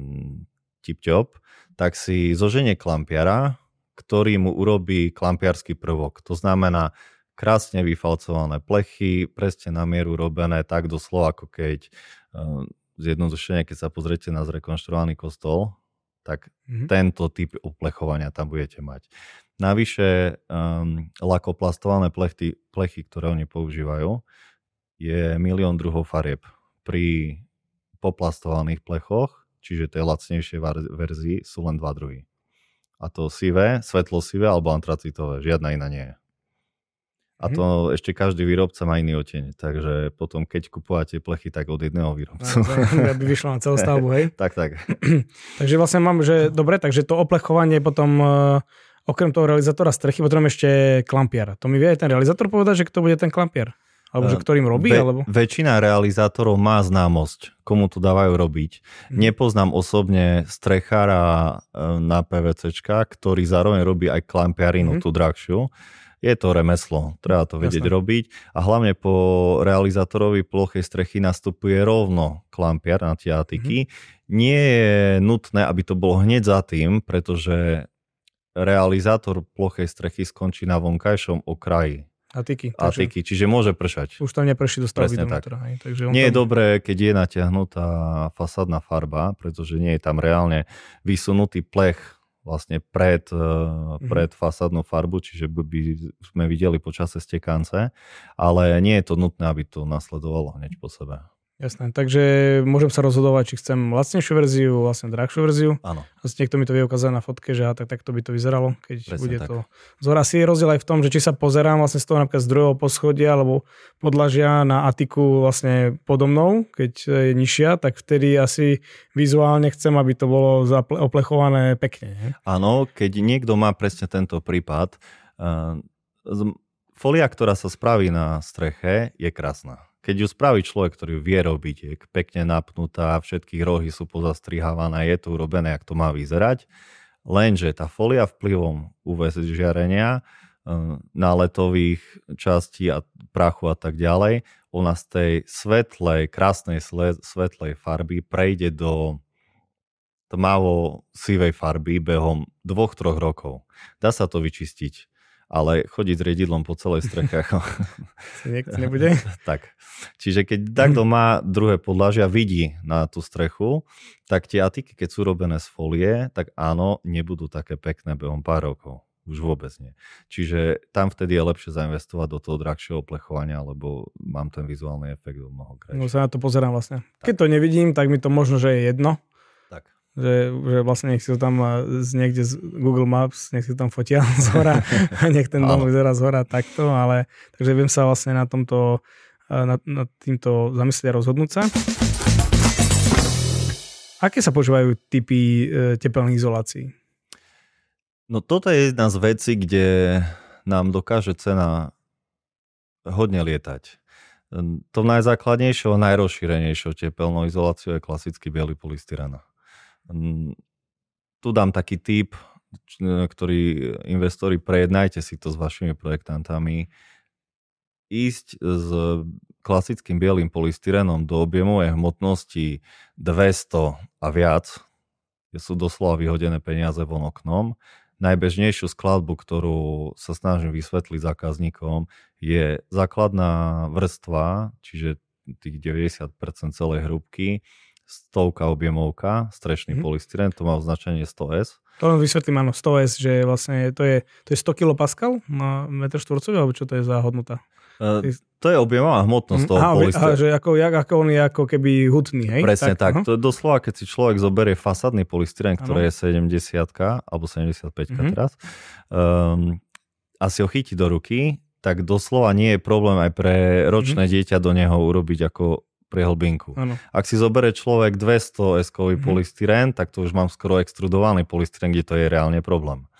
tip-top, tak si zoženie klampiara, ktorý mu urobí klampiarský prvok. To znamená krásne vyfalcované plechy, presne na mieru robené, tak doslova ako keď uh, zjednodušene, keď sa pozriete na zrekonštruovaný kostol, tak mm-hmm. tento typ oplechovania tam budete mať. Navyše um, lakoplastované plechy, plechy, ktoré oni používajú, je milión druhov farieb pri poplastovaných plechoch, čiže tej lacnejšej verzii, sú len dva druhy. A to sivé, svetlo sivé alebo antracitové, žiadna iná nie je. A to mm. ešte každý výrobca má iný oteň, takže potom keď kupujete plechy, tak od jedného výrobcu. No, aby vyšlo na celú stavbu, hej? tak, tak. takže vlastne mám, že dobre, takže to oplechovanie potom uh, okrem toho realizátora strechy, potom ešte klampiar. To mi vie aj ten realizátor povedať, že kto bude ten klampiar? Alebo že ktorým robí? Ve, alebo? Väčšina realizátorov má známosť, komu to dávajú robiť. Hmm. Nepoznám osobne strechára e, na PVCčka, ktorý zároveň robí aj klampiarinu, hmm. tú drahšiu. Je to remeslo, treba to vedieť Jasne. robiť a hlavne po realizátorovi plochej strechy nastupuje rovno klampiar na tie atiky. Mm-hmm. Nie je nutné, aby to bolo hneď za tým, pretože realizátor plochej strechy skončí na vonkajšom okraji Atiky. Atiky, čiže môže pršať. Už tam neprší do stavby tak. Hej, takže nie tam... je dobré, keď je natiahnutá fasádna farba, pretože nie je tam reálne vysunutý plech vlastne pred, mm-hmm. pred fasádnu farbu, čiže by sme videli počase stekance, ale nie je to nutné, aby to nasledovalo hneď po sebe. Jasné, takže môžem sa rozhodovať, či chcem lacnejšiu verziu, vlastne drahšiu verziu. Áno. Vlastne niekto mi to vie ukázať na fotke, že tak, takto by to vyzeralo, keď Presne bude tak. to zhora. Si je rozdiel aj v tom, že či sa pozerám vlastne z toho napríklad z druhého poschodia alebo podlažia na atiku vlastne podo mnou, keď je nižšia, tak vtedy asi vizuálne chcem, aby to bolo oplechované pekne. Ne? Áno, keď niekto má presne tento prípad, uh, folia, ktorá sa spraví na streche, je krásna keď ju spraví človek, ktorý ju vie robiť, je pekne napnutá, všetky rohy sú pozastrihávané, je to urobené, ak to má vyzerať, lenže tá folia vplyvom UV žiarenia náletových častí a prachu a tak ďalej, ona z tej svetlej, krásnej svetlej farby prejde do tmavo sivej farby behom dvoch, troch rokov. Dá sa to vyčistiť ale chodiť s riedidlom po celej streche. Niekto nebude? tak. Čiže keď takto má druhé podlažia, vidí na tú strechu, tak tie atiky, keď sú robené z folie, tak áno, nebudú také pekné behom pár rokov. Už vôbec nie. Čiže tam vtedy je lepšie zainvestovať do toho drahšieho plechovania, lebo mám ten vizuálny efekt o mnoho krajšie. No sa na to pozerám vlastne. Tak. Keď to nevidím, tak mi to možno, že je jedno, že, že vlastne nech si to tam z niekde z Google Maps, nech si to tam fotia z hora a nech ten dom vyzerá z hora takto, ale takže viem sa vlastne na tomto, nad, nad týmto zamyslieť a rozhodnúť sa. Aké sa používajú typy e, tepelných izolácií? No toto je jedna z vecí, kde nám dokáže cena hodne lietať. To najzákladnejšou a najrozšírenejšou tepelnou izoláciou je klasický biely polystyrán. Tu dám taký tip, ktorý investori prejednajte si to s vašimi projektantami. Ísť s klasickým bielým polystyrenom do objemovej hmotnosti 200 a viac, sú doslova vyhodené peniaze von oknom. Najbežnejšiu skladbu, ktorú sa snažím vysvetliť zákazníkom, je základná vrstva, čiže tých 90% celej hrúbky, stovka objemovka, strešný mm-hmm. polystyren, to má označenie 100S. To len vysvetlím, áno, 100S, že vlastne to je, to je 100 kPa na metr štvorcový, alebo čo to je za hodnota? Uh, to je objemová hmotnosť mm, toho aha, polystyrenu. že ako, jak, ako on je ako keby hutný, hej? Presne tak. tak. To je doslova, keď si človek zoberie fasadný polystyren, ktorý je 70 alebo 75 mm-hmm. teraz, um, a si ho chytí do ruky, tak doslova nie je problém aj pre ročné mm-hmm. dieťa do neho urobiť ako priehlbinku. Ano. Ak si zoberie človek 200 eskový mm-hmm. polystyrén, tak to už mám skoro extrudovaný polystyrén, kde to je reálne problém.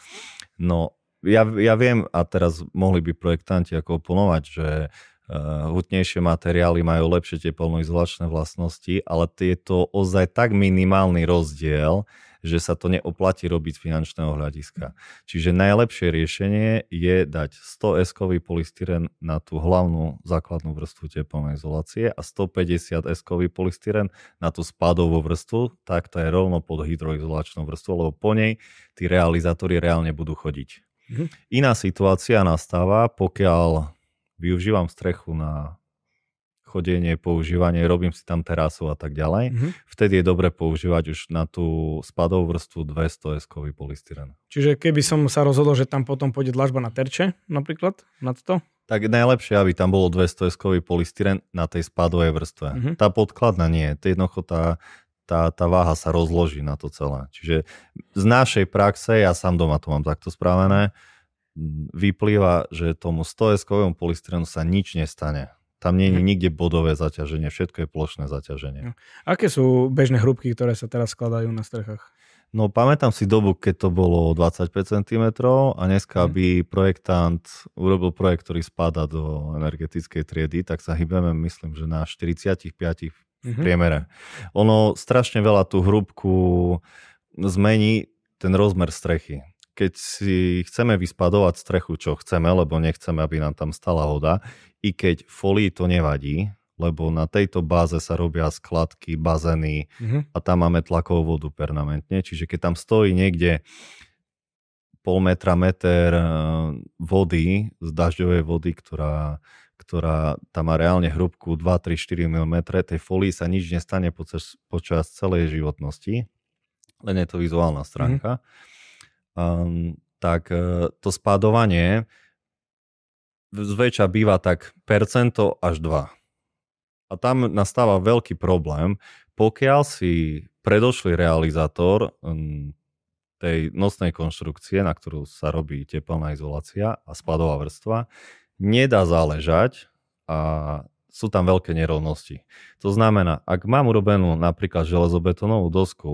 No, ja, ja viem, a teraz mohli by projektanti ako oponovať, že uh, hutnejšie materiály majú lepšie teplno-izolačné vlastnosti, ale je to ozaj tak minimálny rozdiel, že sa to neoplatí robiť z finančného hľadiska. Čiže najlepšie riešenie je dať 100 eskový polystyren na tú hlavnú základnú vrstvu teplnej izolácie a 150 eskový polystyren na tú spádovú vrstvu, tak to je rovno pod hydroizolačnou vrstvou, lebo po nej tí realizátori reálne budú chodiť. Mhm. Iná situácia nastáva, pokiaľ využívam strechu na chodenie, používanie, robím si tam terasu a tak ďalej, mm-hmm. vtedy je dobre používať už na tú spadovú vrstvu 200 eskový polystyren. Čiže keby som sa rozhodol, že tam potom pôjde dlažba na terče napríklad, nad to? Tak najlepšie, aby tam bolo 200 eskový polystyren na tej spadovej vrstve. Mm-hmm. Tá podkladná nie, to jednoducho tá, tá, tá váha sa rozloží na to celé. Čiže z našej praxe, ja sám doma to mám takto spravené, vyplýva, že tomu 100 eskovému polystyrenu sa nič nestane. Tam nie je mhm. nikde bodové zaťaženie, všetko je plošné zaťaženie. No. Aké sú bežné hrúbky, ktoré sa teraz skladajú na strechách? No pamätám si dobu, keď to bolo 25 cm a dneska, mhm. by projektant urobil projekt, ktorý spadá do energetickej triedy, tak sa hýbeme, myslím, že na 45 v mm-hmm. priemere. Ono strašne veľa tú hrúbku zmení ten rozmer strechy keď si chceme vyspadovať strechu, čo chceme, lebo nechceme, aby nám tam stala voda, i keď folii to nevadí, lebo na tejto báze sa robia skladky, bazény mm-hmm. a tam máme tlakovú vodu permanentne, čiže keď tam stojí niekde pol metra, meter eh, vody, z dažďovej vody, ktorá, ktorá tam má reálne hrubku 2, 3, 4 mm, tej folii sa nič nestane počas, počas celej životnosti, len je to vizuálna stránka. Mm-hmm um, tak uh, to spádovanie zväčša býva tak percento až 2. A tam nastáva veľký problém, pokiaľ si predošlý realizátor um, tej nosnej konštrukcie, na ktorú sa robí teplná izolácia a spadová vrstva, nedá záležať a sú tam veľké nerovnosti. To znamená, ak mám urobenú napríklad železobetónovú dosku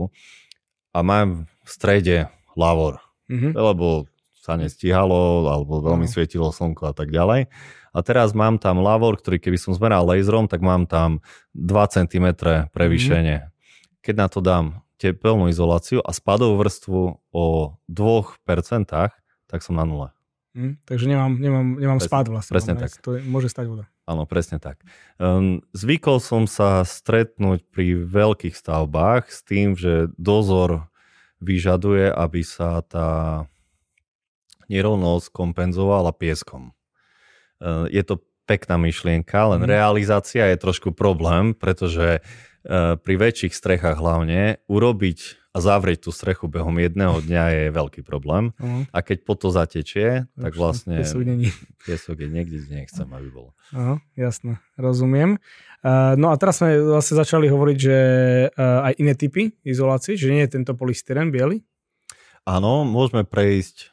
a mám v strede lavor, mm-hmm. lebo sa nestíhalo, alebo veľmi no. svietilo slnko a tak ďalej. A teraz mám tam lavor, ktorý keby som zmeral laserom, tak mám tam 2 cm prevýšenie. Mm-hmm. Keď na to dám tepelnú izoláciu a spadovú vrstvu o 2%, tak som na nule. Hm, takže nemám, nemám, nemám presne, spád vlastne. Presne tak. To môže stať voda. Áno, presne tak. Um, zvykol som sa stretnúť pri veľkých stavbách s tým, že dozor vyžaduje, aby sa tá nerovnosť kompenzovala pieskom. Uh, je to pekná myšlienka, len mm. realizácia je trošku problém, pretože uh, pri väčších strechách hlavne urobiť a zavrieť tú strechu behom jedného dňa je veľký problém. Uh-huh. A keď po to zatečie, tak vlastne piesok není. Piesok je niekde, kde nechcem, aby bol. Uh-huh, jasné, rozumiem. Uh, no a teraz sme vlastne začali hovoriť, že uh, aj iné typy izolácie, že nie je tento polystyren biely? Áno, môžeme prejsť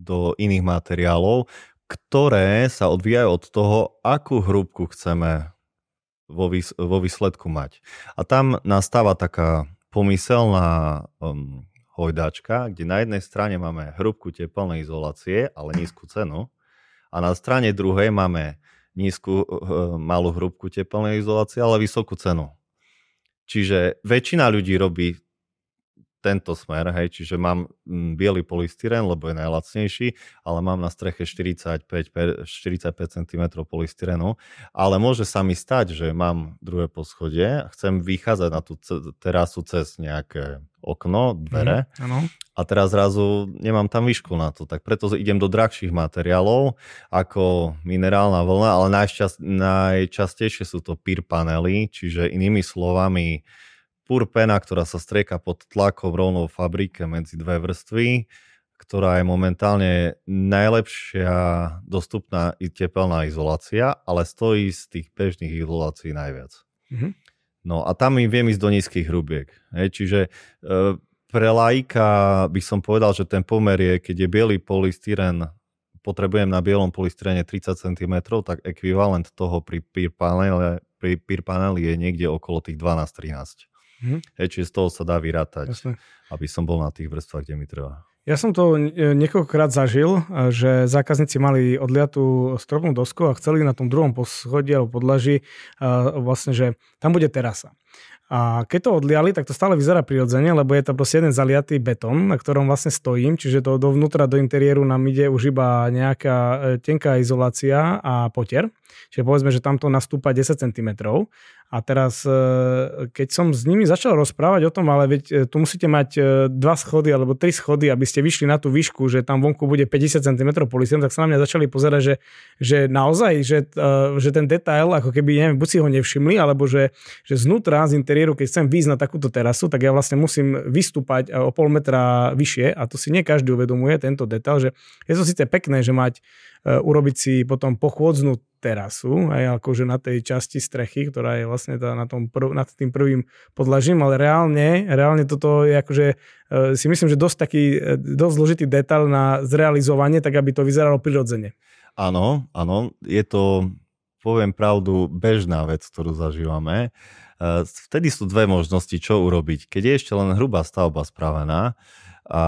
do iných materiálov, ktoré sa odvíjajú od toho, akú hrúbku chceme vo výsledku mať. A tam nastáva taká pomyselná um, hojdačka, kde na jednej strane máme hrubku teplnej izolácie, ale nízku cenu, a na strane druhej máme nízku, uh, malú hrubku teplnej izolácie, ale vysokú cenu. Čiže väčšina ľudí robí tento smer, hej, čiže mám mm, biely polystyren, lebo je najlacnejší, ale mám na streche 45, 45 cm polystyrenu, ale môže sa mi stať, že mám druhé poschodie a chcem vychádzať na tú terasu cez nejaké okno, dvere mm, a teraz zrazu nemám tam výšku na to, tak preto idem do drahších materiálov ako minerálna vlna, ale najčast, najčastejšie sú to PIR panely, čiže inými slovami purpena, ktorá sa strieka pod tlakom rovnou v fabrike medzi dve vrstvy, ktorá je momentálne najlepšia dostupná i tepelná izolácia, ale stojí z tých bežných izolácií najviac. Mm-hmm. No a tam im viem ísť do nízkych hrubiek. Hej, čiže e, pre laika by som povedal, že ten pomer je, keď je biely polystyren, potrebujem na bielom polystyrene 30 cm, tak ekvivalent toho pri peer paneli, pri peer paneli je niekde okolo tých 12-13. Mm-hmm. Hej, čiže z toho sa dá vyrátať, Jasne. aby som bol na tých vrstvách, kde mi treba. Ja som to niekoľkokrát zažil, že zákazníci mali odliatú stropnú dosku a chceli na tom druhom poschodí alebo podlaží vlastne, že tam bude terasa. A keď to odliali, tak to stále vyzerá prirodzene, lebo je to proste jeden zaliatý betón, na ktorom vlastne stojím, čiže to dovnútra do interiéru nám ide už iba nejaká e, tenká izolácia a potier. Čiže povedzme, že tamto nastúpa 10 cm a teraz, e, keď som s nimi začal rozprávať o tom, ale veď e, tu musíte mať e, dva schody alebo tri schody, aby ste vyšli na tú výšku, že tam vonku bude 50 cm polystyrén, tak sa na mňa začali pozerať, že, že naozaj, že, že ten detail, ako keby, neviem, buď si ho nevšimli, alebo že, že znútra z interiéru, keď chcem výjsť na takúto terasu, tak ja vlastne musím vystúpať o pol metra vyššie. A to si nie každý uvedomuje, tento detail, že je to síce pekné, že mať urobiť si potom pochôdznú terasu, aj akože na tej časti strechy, ktorá je vlastne tá na tom prv, nad tým prvým podlažím, ale reálne, reálne toto je akože e, si myslím, že dosť taký, e, dosť zložitý detail na zrealizovanie, tak aby to vyzeralo prirodzene. Áno, áno, je to, poviem pravdu, bežná vec, ktorú zažívame. E, vtedy sú dve možnosti, čo urobiť. Keď je ešte len hrubá stavba spravená, a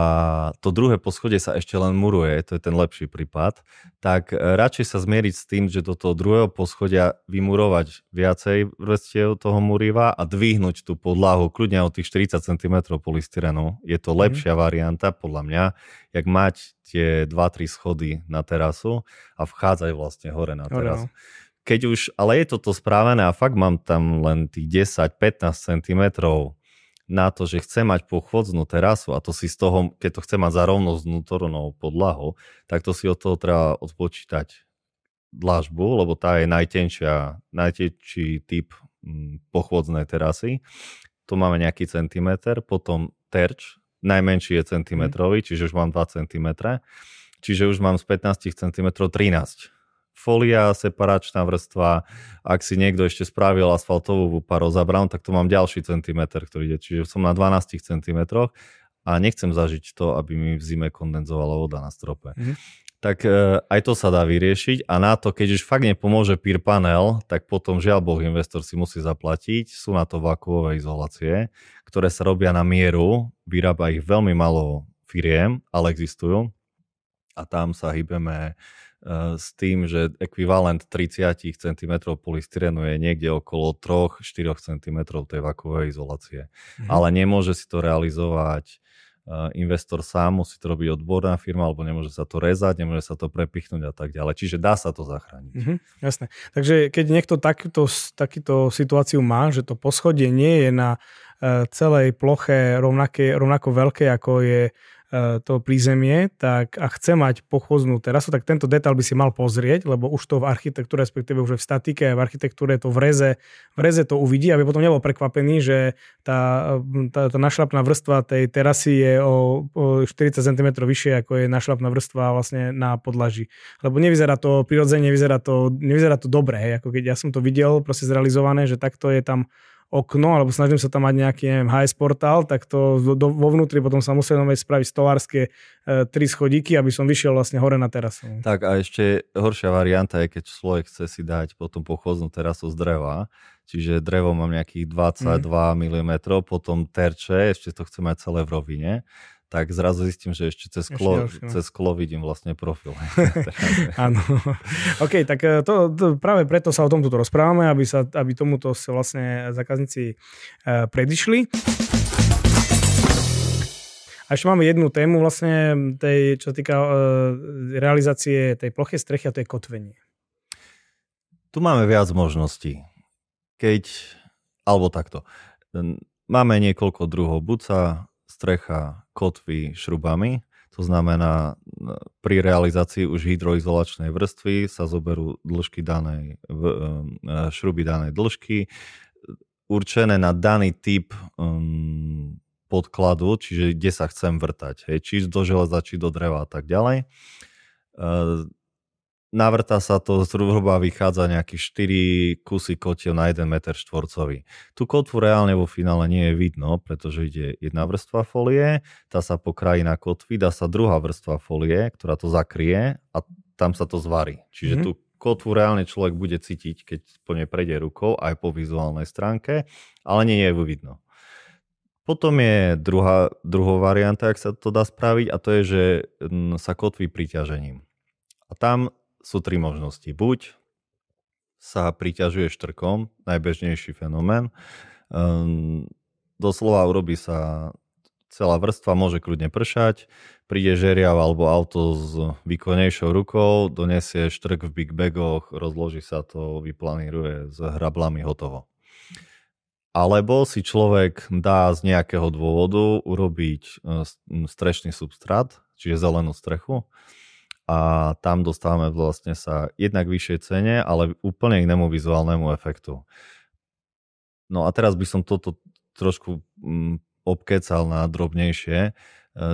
to druhé poschodie sa ešte len muruje, to je ten lepší prípad, tak e, radšej sa zmieriť s tým, že do toho druhého poschodia vymurovať viacej vrstiev toho muriva a dvihnúť tú podlahu kľudne o tých 40 cm polystyrenu. Je to mhm. lepšia mm. varianta podľa mňa, jak mať tie 2-3 schody na terasu a vchádzať vlastne hore na terasu. No. Keď už, ale je toto správené a fakt mám tam len tých 10-15 cm na to, že chce mať pochodznú terasu a to si z toho, keď to chce mať za rovno s vnútornou podlahou, tak to si od toho treba odpočítať dlažbu, lebo tá je najtenšia, najtenší typ mm, pochôdznej terasy. Tu máme nejaký centimeter, potom terč, najmenší je centimetrový, mm. čiže už mám 2 cm, čiže už mám z 15 cm 13 folia, separačná vrstva. Ak si niekto ešte spravil asfaltovú parozabran, tak to mám ďalší centimeter, ktorý ide. Čiže som na 12 cm a nechcem zažiť to, aby mi v zime kondenzovala voda na strope. Mm. Tak e, aj to sa dá vyriešiť a na to, keď už fakt nepomôže PIR panel, tak potom žiaľ Boh investor si musí zaplatiť. Sú na to vakuové izolácie, ktoré sa robia na mieru, vyrába ich veľmi malo firiem, ale existujú. A tam sa hýbeme s tým, že ekvivalent 30 cm polystyrenu je niekde okolo 3-4 cm tej vakovej izolácie. Mhm. Ale nemôže si to realizovať investor sám, musí to robiť odborná firma, alebo nemôže sa to rezať, nemôže sa to prepichnúť a tak ďalej. Čiže dá sa to zachrániť. Mm-hmm, jasné. Takže keď niekto takýto, takýto situáciu má, že to poschodie nie je na uh, celej ploche rovnaké, rovnako veľké, ako je to prízemie tak a chce mať pochoznú terasu, tak tento detail by si mal pozrieť, lebo už to v architektúre, respektíve už v statike v architektúre to v reze, v reze to uvidí, aby potom nebol prekvapený, že tá, tá, tá našlapná vrstva tej terasy je o, o 40 cm vyššie, ako je našlapná vrstva vlastne na podlaží. Lebo nevyzerá to prirodzene, nevyzerá to, nevyzerá to dobre, ako keď ja som to videl proste zrealizované, že takto je tam okno, alebo snažím sa tam mať nejaký, neviem, HS portál, tak to do, vo vnútri potom sa musel spraviť stolárske e, tri schodíky, aby som vyšiel vlastne hore na terasu. Tak a ešte horšia varianta je, keď človek chce si dať potom pochoznú terasu z dreva, čiže drevo mám nejakých 22 mm. mm, potom terče, ešte to chce mať celé v rovine, tak zrazu zistím, že ešte cez sklo, ešte cez sklo vidím vlastne profil. Áno. OK, tak e, to, to, práve preto sa o tomto rozprávame, aby, sa, aby tomuto sa vlastne zákazníci uh, predišli. A ešte máme jednu tému vlastne, tej, čo sa týka uh, realizácie tej ploché strechy a to je kotvenie. Tu máme viac možností. Keď, alebo takto, máme niekoľko druhov. Buď sa strecha kotvy šrubami, to znamená, pri realizácii už hydroizolačnej vrstvy sa zoberú dĺžky danej, e, šruby danej dĺžky, určené na daný typ podkladu, čiže kde sa chcem vrtať, hej, či do železa, či do dreva a tak ďalej. Uh, navrta sa to, zhruba vychádza nejakých 4 kusy kotiev na 1 meter štvorcový. Tu kotvu reálne vo finále nie je vidno, pretože ide jedna vrstva folie, tá sa pokrájí na kotvy, dá sa druhá vrstva folie, ktorá to zakrie a tam sa to zvarí. Čiže mm-hmm. tú kotvu reálne človek bude cítiť, keď po nej prejde rukou, aj po vizuálnej stránke, ale nie je ju vidno. Potom je druhá, druhá varianta, ak sa to dá spraviť, a to je, že mm, sa kotví priťažením. A tam sú tri možnosti. Buď sa priťažuje štrkom, najbežnejší fenomén. Um, doslova urobí sa celá vrstva, môže kľudne pršať, príde žeriav alebo auto s výkonnejšou rukou, donesie štrk v big bagoch, rozloží sa to, vyplaníruje s hrablami hotovo. Alebo si človek dá z nejakého dôvodu urobiť e, strešný substrát, čiže zelenú strechu, a tam dostávame vlastne sa jednak vyššej cene, ale úplne inému vizuálnemu efektu. No a teraz by som toto trošku mm, obkecal na drobnejšie, e,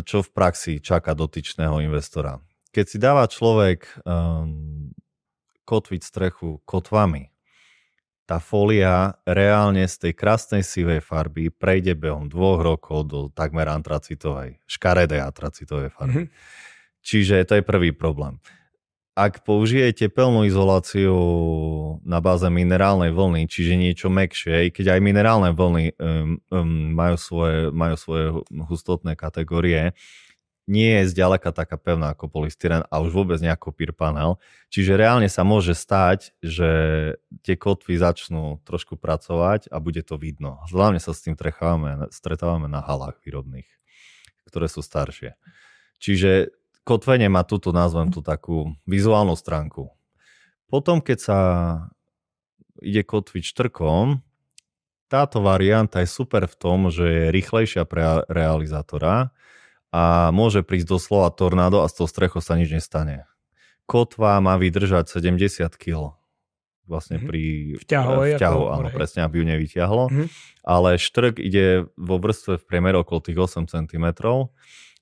čo v praxi čaká dotyčného investora. Keď si dáva človek um, kotviť strechu kotvami, tá fólia reálne z tej krásnej sivej farby prejde behom dvoch rokov do takmer antracitovej, škaredej antracitovej farby. Mm-hmm. Čiže to je prvý problém. Ak použijete tepelnú izoláciu na báze minerálnej vlny, čiže niečo mekšie, keď aj minerálne vlny um, um, majú, svoje, majú svoje hustotné kategórie, nie je zďaleka taká pevná ako polystyren a už vôbec nejako peer panel. Čiže reálne sa môže stať, že tie kotvy začnú trošku pracovať a bude to vidno. Hlavne sa s tým stretávame na halách výrobných, ktoré sú staršie. Čiže kotvenie má túto, nazvem tú takú vizuálnu stránku. Potom, keď sa ide kotviť štrkom, táto varianta je super v tom, že je rýchlejšia pre realizátora a môže prísť doslova tornádo a z toho strechu sa nič nestane. Kotva má vydržať 70 kg vlastne mm-hmm. pri vťahu, vťahu áno, presne, aby ju nevyťahlo. Mm-hmm. Ale štrk ide vo vrstve v priemeru okolo tých 8 cm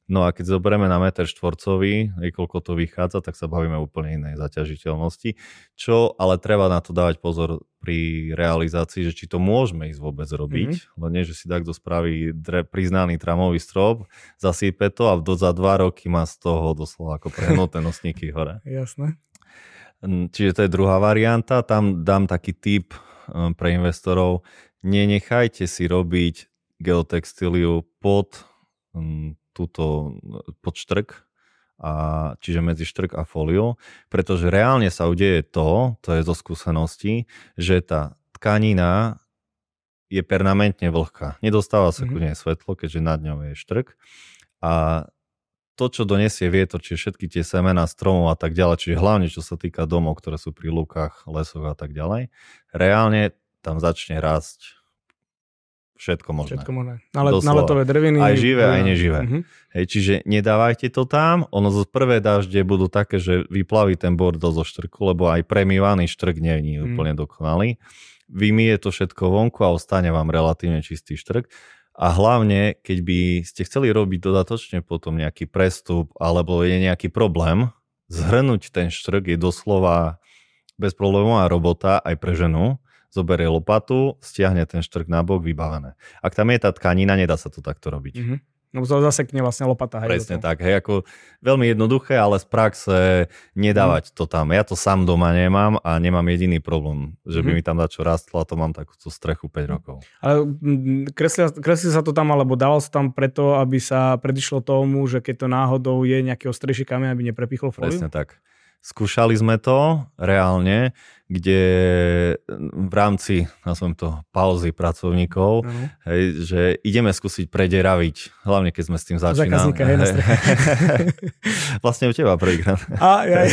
No a keď zoberieme na meter štvorcový, koľko to vychádza, tak sa bavíme úplne inej zaťažiteľnosti. Čo ale treba na to dávať pozor pri realizácii, že či to môžeme ísť vôbec robiť, mm-hmm. len nie, že si takto spraví dre, priznaný tramový strop, zasýpe to a do, za dva roky má z toho doslova ako prehnuté nosníky hore. Jasné. Čiže to je druhá varianta. Tam dám taký tip um, pre investorov. Nenechajte si robiť geotextíliu pod túto podštrk, a, čiže medzi štrk a fóliu, pretože reálne sa udeje to, to je zo skúseností, že tá tkanina je permanentne vlhká. Nedostáva sa mm-hmm. ku nej svetlo, keďže nad ňou je štrk a to, čo donesie vietor, čiže všetky tie semená stromov a tak ďalej, čiže hlavne čo sa týka domov, ktoré sú pri lúkach, lesoch a tak ďalej, reálne tam začne rásť všetko možné. Všetko možné. Na, let, na letové dreviny. Aj živé, aj neživé. Uh-huh. Hej, čiže nedávajte to tam, ono zo prvé dažde budú také, že vyplaví ten bordel zo štrku, lebo aj premivaný štrk nie je uh-huh. úplne dokonalý. Vymije to všetko vonku a ostane vám relatívne čistý štrk. A hlavne, keď by ste chceli robiť dodatočne potom nejaký prestup alebo je nejaký problém, zhrnúť ten štrk je doslova bezproblémová robota aj pre ženu. Zoberie lopatu, stiahne ten štrk na bok, vybavené. Ak tam je tá tkanina, nedá sa to takto robiť. Mm-hmm. No to zasekne vlastne lopata. Hej, Presne tak, hej, ako veľmi jednoduché, ale z praxe nedávať mm. to tam. Ja to sám doma nemám a nemám jediný problém, že by mm. mi tam čo rastlo a to mám takú strechu 5 mhm. rokov. Ale kreslí sa to tam, alebo dával sa tam preto, aby sa predišlo tomu, že keď to náhodou je nejaký ostrejší kameň, aby neprepichlo fóliu? Presne tak. Skúšali sme to reálne, kde v rámci, nazvem to, pauzy pracovníkov, uh-huh. hej, že ideme skúsiť prederaviť, hlavne keď sme s tým začínali. hej, vlastne u teba prvýkrát. A, ja,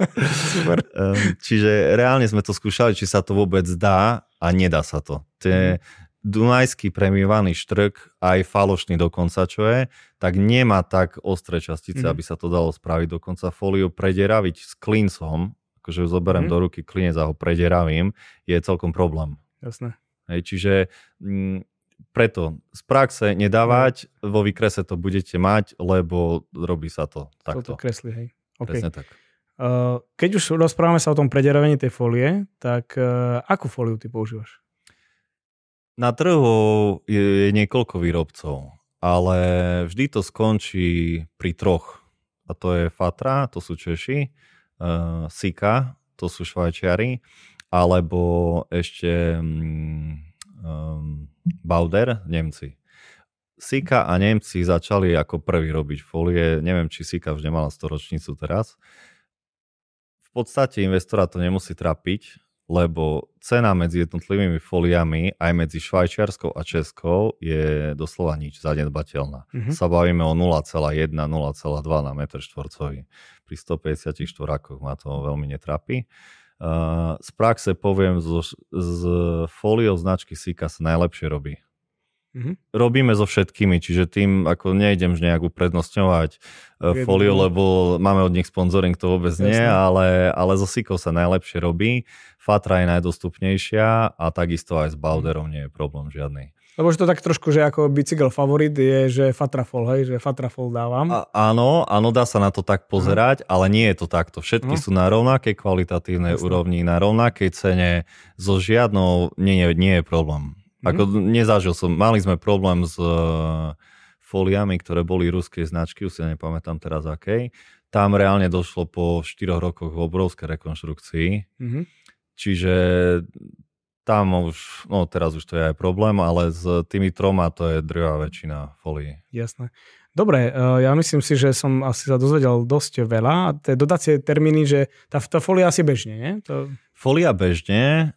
Super. Ehm, čiže reálne sme to skúšali, či sa to vôbec dá a nedá sa to. Tie, dunajský premiovaný štrk, aj falošný dokonca, čo je, tak nemá tak ostré častice, mm. aby sa to dalo spraviť. Dokonca fóliu prederaviť s klincom, akože zoberiem mm. do ruky klinec a ho prederavím, je celkom problém. Jasné. Hej, čiže m, mm, preto z praxe nedávať, mm. vo výkrese to budete mať, lebo robí sa to takto. To kresli, hej. Okay. Presne tak. Uh, keď už rozprávame sa o tom prederavení tej folie, tak uh, akú fóliu ty používaš? Na trhu je, je niekoľko výrobcov, ale vždy to skončí pri troch. A to je Fatra, to sú Češi, uh, Sika, to sú Švajčiari, alebo ešte um, Bauder, Nemci. Sika a Nemci začali ako prvý robiť folie. Neviem, či Sika už nemala storočnicu teraz. V podstate investora to nemusí trapiť, lebo cena medzi jednotlivými foliami aj medzi švajčiarskou a českou je doslova nič, zanedbateľná. Mm-hmm. Sa bavíme o 0,1, 0,2 na metr štvorcový. Pri 154 rakoch ma to veľmi netrapí. Uh, z praxe poviem, z, z fóliou značky Sika sa najlepšie robí. Mm-hmm. Robíme so všetkými, čiže tým ako nejdem nejak uprednostňovať uh, fóliu, lebo máme od nich sponzoring, to vôbec Jasne. nie, ale, ale so Sikou sa najlepšie robí. Fatra je najdostupnejšia a takisto aj s Bauderom nie je problém žiadny. Lebo že to tak trošku, že ako bicykel favorit je, že Fatrafol, hej, že Fatrafol dávam. A, áno, áno, dá sa na to tak pozerať, uh-huh. ale nie je to takto. Všetky uh-huh. sú na rovnakej kvalitatívnej Jasne. úrovni, na rovnakej cene, so žiadnou, nie, nie, nie je problém. Ako mm. nezažil som, mali sme problém s uh, foliami, ktoré boli ruskej značky, už si nepamätám teraz akej. Tam reálne došlo po 4 rokoch obrovskej rekonštrukcii. Mm-hmm. Čiže tam už, no teraz už to je aj problém, ale s tými troma to je drvá väčšina folií. Jasné. Dobre, uh, ja myslím si, že som asi sa dozvedel dosť veľa. A tie dodacie termíny, že tá, tá folia asi bežne, nie? To... Folia bežne,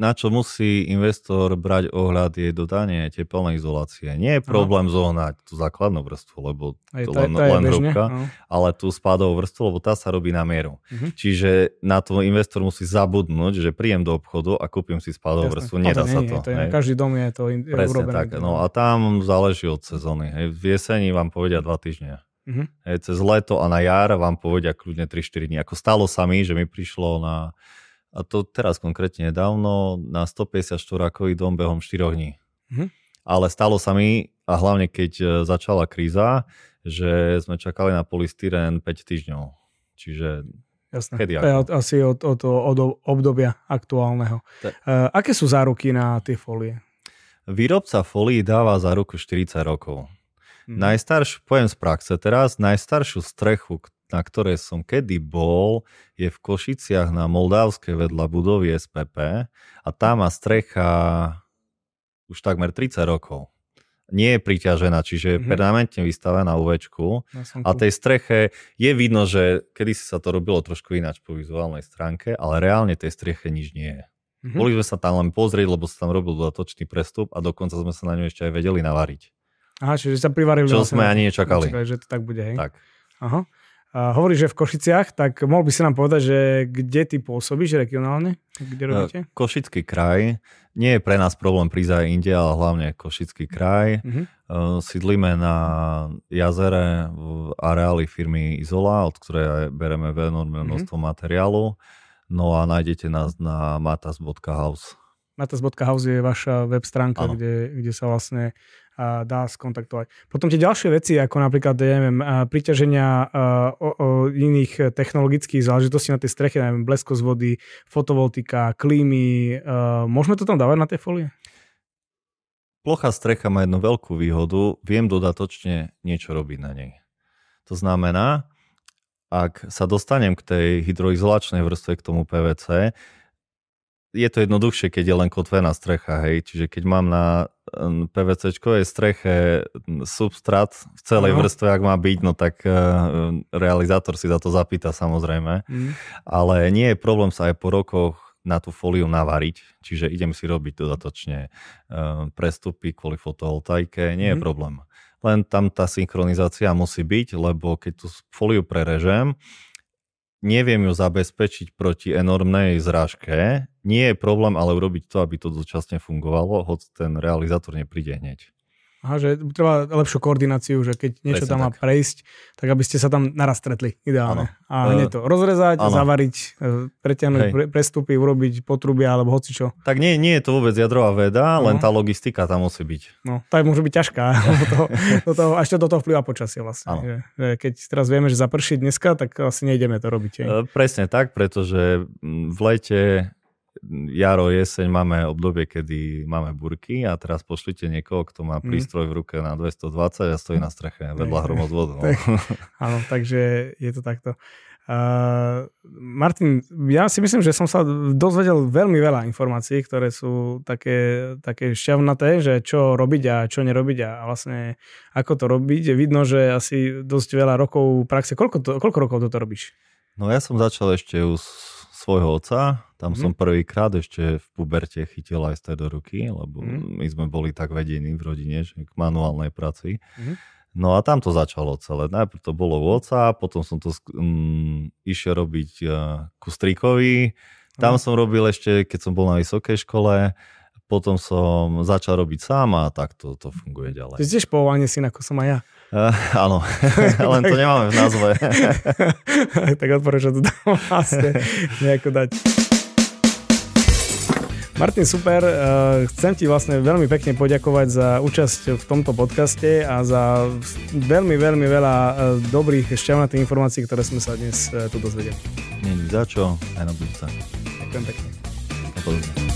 na čo musí investor brať ohľad je dodanie teplnej izolácie. Nie je problém no. zohnať tú základnú vrstvu, lebo Aj, to tá, len, tá len hrubka, ale tú spádovú vrstvu, lebo tá sa robí na mieru. Uh-huh. Čiže na to investor musí zabudnúť, že príjem do obchodu a kúpim si spádovú vrstvu. Nedá sa to. to je, každý dom je to in, Presne urobené. tak. No a tam záleží od sezóny. Hej. V jeseni vám povedia dva týždne. Uh-huh. Hej, cez leto a na jar vám povedia kľudne 3-4 dní. Ako stalo sa mi, že mi prišlo na a to teraz konkrétne nedávno, na 154 rakový dom behom 4 dní. Mm-hmm. Ale stalo sa mi, a hlavne keď e, začala kríza, že sme čakali na polystyren 5 týždňov. Čiže Jasné. Kedy od, asi od, od, od obdobia aktuálneho. Te... Uh, aké sú záruky na tie folie? Výrobca folií dáva záruku 40 rokov. Hmm. Najstaršiu, poviem z praxe teraz, najstaršiu strechu, na ktoré som kedy bol, je v Košiciach na Moldavskej vedľa budovy SPP a tá má strecha už takmer 30 rokov. Nie je priťažená, čiže je mm-hmm. permanentne vystavená UVčku a tej streche je vidno, že kedy sa to robilo trošku ináč po vizuálnej stránke, ale reálne tej streche nič nie je. Mm-hmm. Boli sme sa tam len pozrieť, lebo sa tam robil dodatočný prestup a dokonca sme sa na ňu ešte aj vedeli navariť. Aha, čiže sa privarili. Čo vlastne, sme ani nečakali. nečakali. že to tak bude, hej? Tak. Aha. A hovoríš, že v Košiciach, tak mohol by si nám povedať, že kde ty pôsobíš regionálne? Kde robíte? E, Košický kraj. Nie je pre nás problém prísť aj inde, ale hlavne Košický kraj. Uh-huh. Uh, sídlíme na jazere v areáli firmy Izola, od ktorej bereme enormné uh-huh. množstvo materiálu. No a nájdete nás na matas.house. Matas.house je vaša web stránka, kde, kde sa vlastne dá skontaktovať. Potom tie ďalšie veci, ako napríklad, ja neviem, priťaženia o, o iných technologických záležitostí na tej streche, neviem, blesko z vody, fotovoltika, klímy, môžeme to tam dávať na tej folie? Plochá strecha má jednu veľkú výhodu, viem dodatočne niečo robiť na nej. To znamená, ak sa dostanem k tej hydroizolačnej vrstve, k tomu PVC, je to jednoduchšie, keď je len kotvená strecha, hej. Čiže keď mám na PVC-čkovej streche substrát v celej no. vrstve, ak má byť, no tak uh, realizátor si za to zapýta samozrejme. Mm. Ale nie je problém sa aj po rokoch na tú fóliu navariť, čiže idem si robiť dodatočne uh, prestupy kvôli fotovoltaike, nie mm. je mhm. problém. Len tam tá synchronizácia musí byť, lebo keď tú fóliu prerežem, neviem ju zabezpečiť proti enormnej zrážke. Nie je problém ale urobiť to, aby to dočasne fungovalo, hoď ten realizátor nepríde hneď. Aha, že treba lepšiu koordináciu, že keď niečo Presne tam má tak. prejsť, tak aby ste sa tam naraz stretli, ideálne. Ano. A hneď to rozrezať, ano. zavariť, e, preťahnuť pre, prestupy, urobiť potrubia alebo hocičo. Tak nie, nie je to vôbec jadrová veda, no. len tá logistika tam musí byť. No, tak môže byť ťažká. do toho, do toho, až to do toho vplyvá počasie vlastne. Že, že keď teraz vieme, že zaprší dneska, tak asi nejdeme to robiť. E, presne tak, pretože v lete jaro, jeseň máme obdobie, kedy máme burky a teraz pošlite niekoho, kto má mhm. prístroj v ruke na 220 a stojí na streche vedľa hromozvodu. No. áno, takže je to takto. Uh, Martin, ja si myslím, že som sa dozvedel veľmi veľa informácií, ktoré sú také, také šťavnaté, že čo robiť a čo nerobiť a vlastne ako to robiť. Vidno, že asi dosť veľa rokov praxe. Koľko, to, koľko rokov toto robíš? No ja som začal ešte u svojho oca, tam mm. som prvýkrát ešte v puberte chytil aj do ruky, lebo mm. my sme boli tak vedení v rodine, že k manuálnej práci. Mm. No a tam to začalo celé. Najprv to bolo u oca, potom som to um, išiel robiť uh, ku strikovi. Tam mm. som robil ešte, keď som bol na vysokej škole. Potom som začal robiť sám a tak to, to funguje ďalej. Ty tiež povolanie syn, ako som aj ja. Uh, áno, len to nemáme v názve. tak odporúčam to tam vlastne nejako dať. Martin, super. Uh, chcem ti vlastne veľmi pekne poďakovať za účasť v tomto podcaste a za veľmi, veľmi veľa uh, dobrých šťavnatých informácií, ktoré sme sa dnes uh, tu dozvedeli. Nie, za čo, aj na budúce. Ďakujem pekne. Na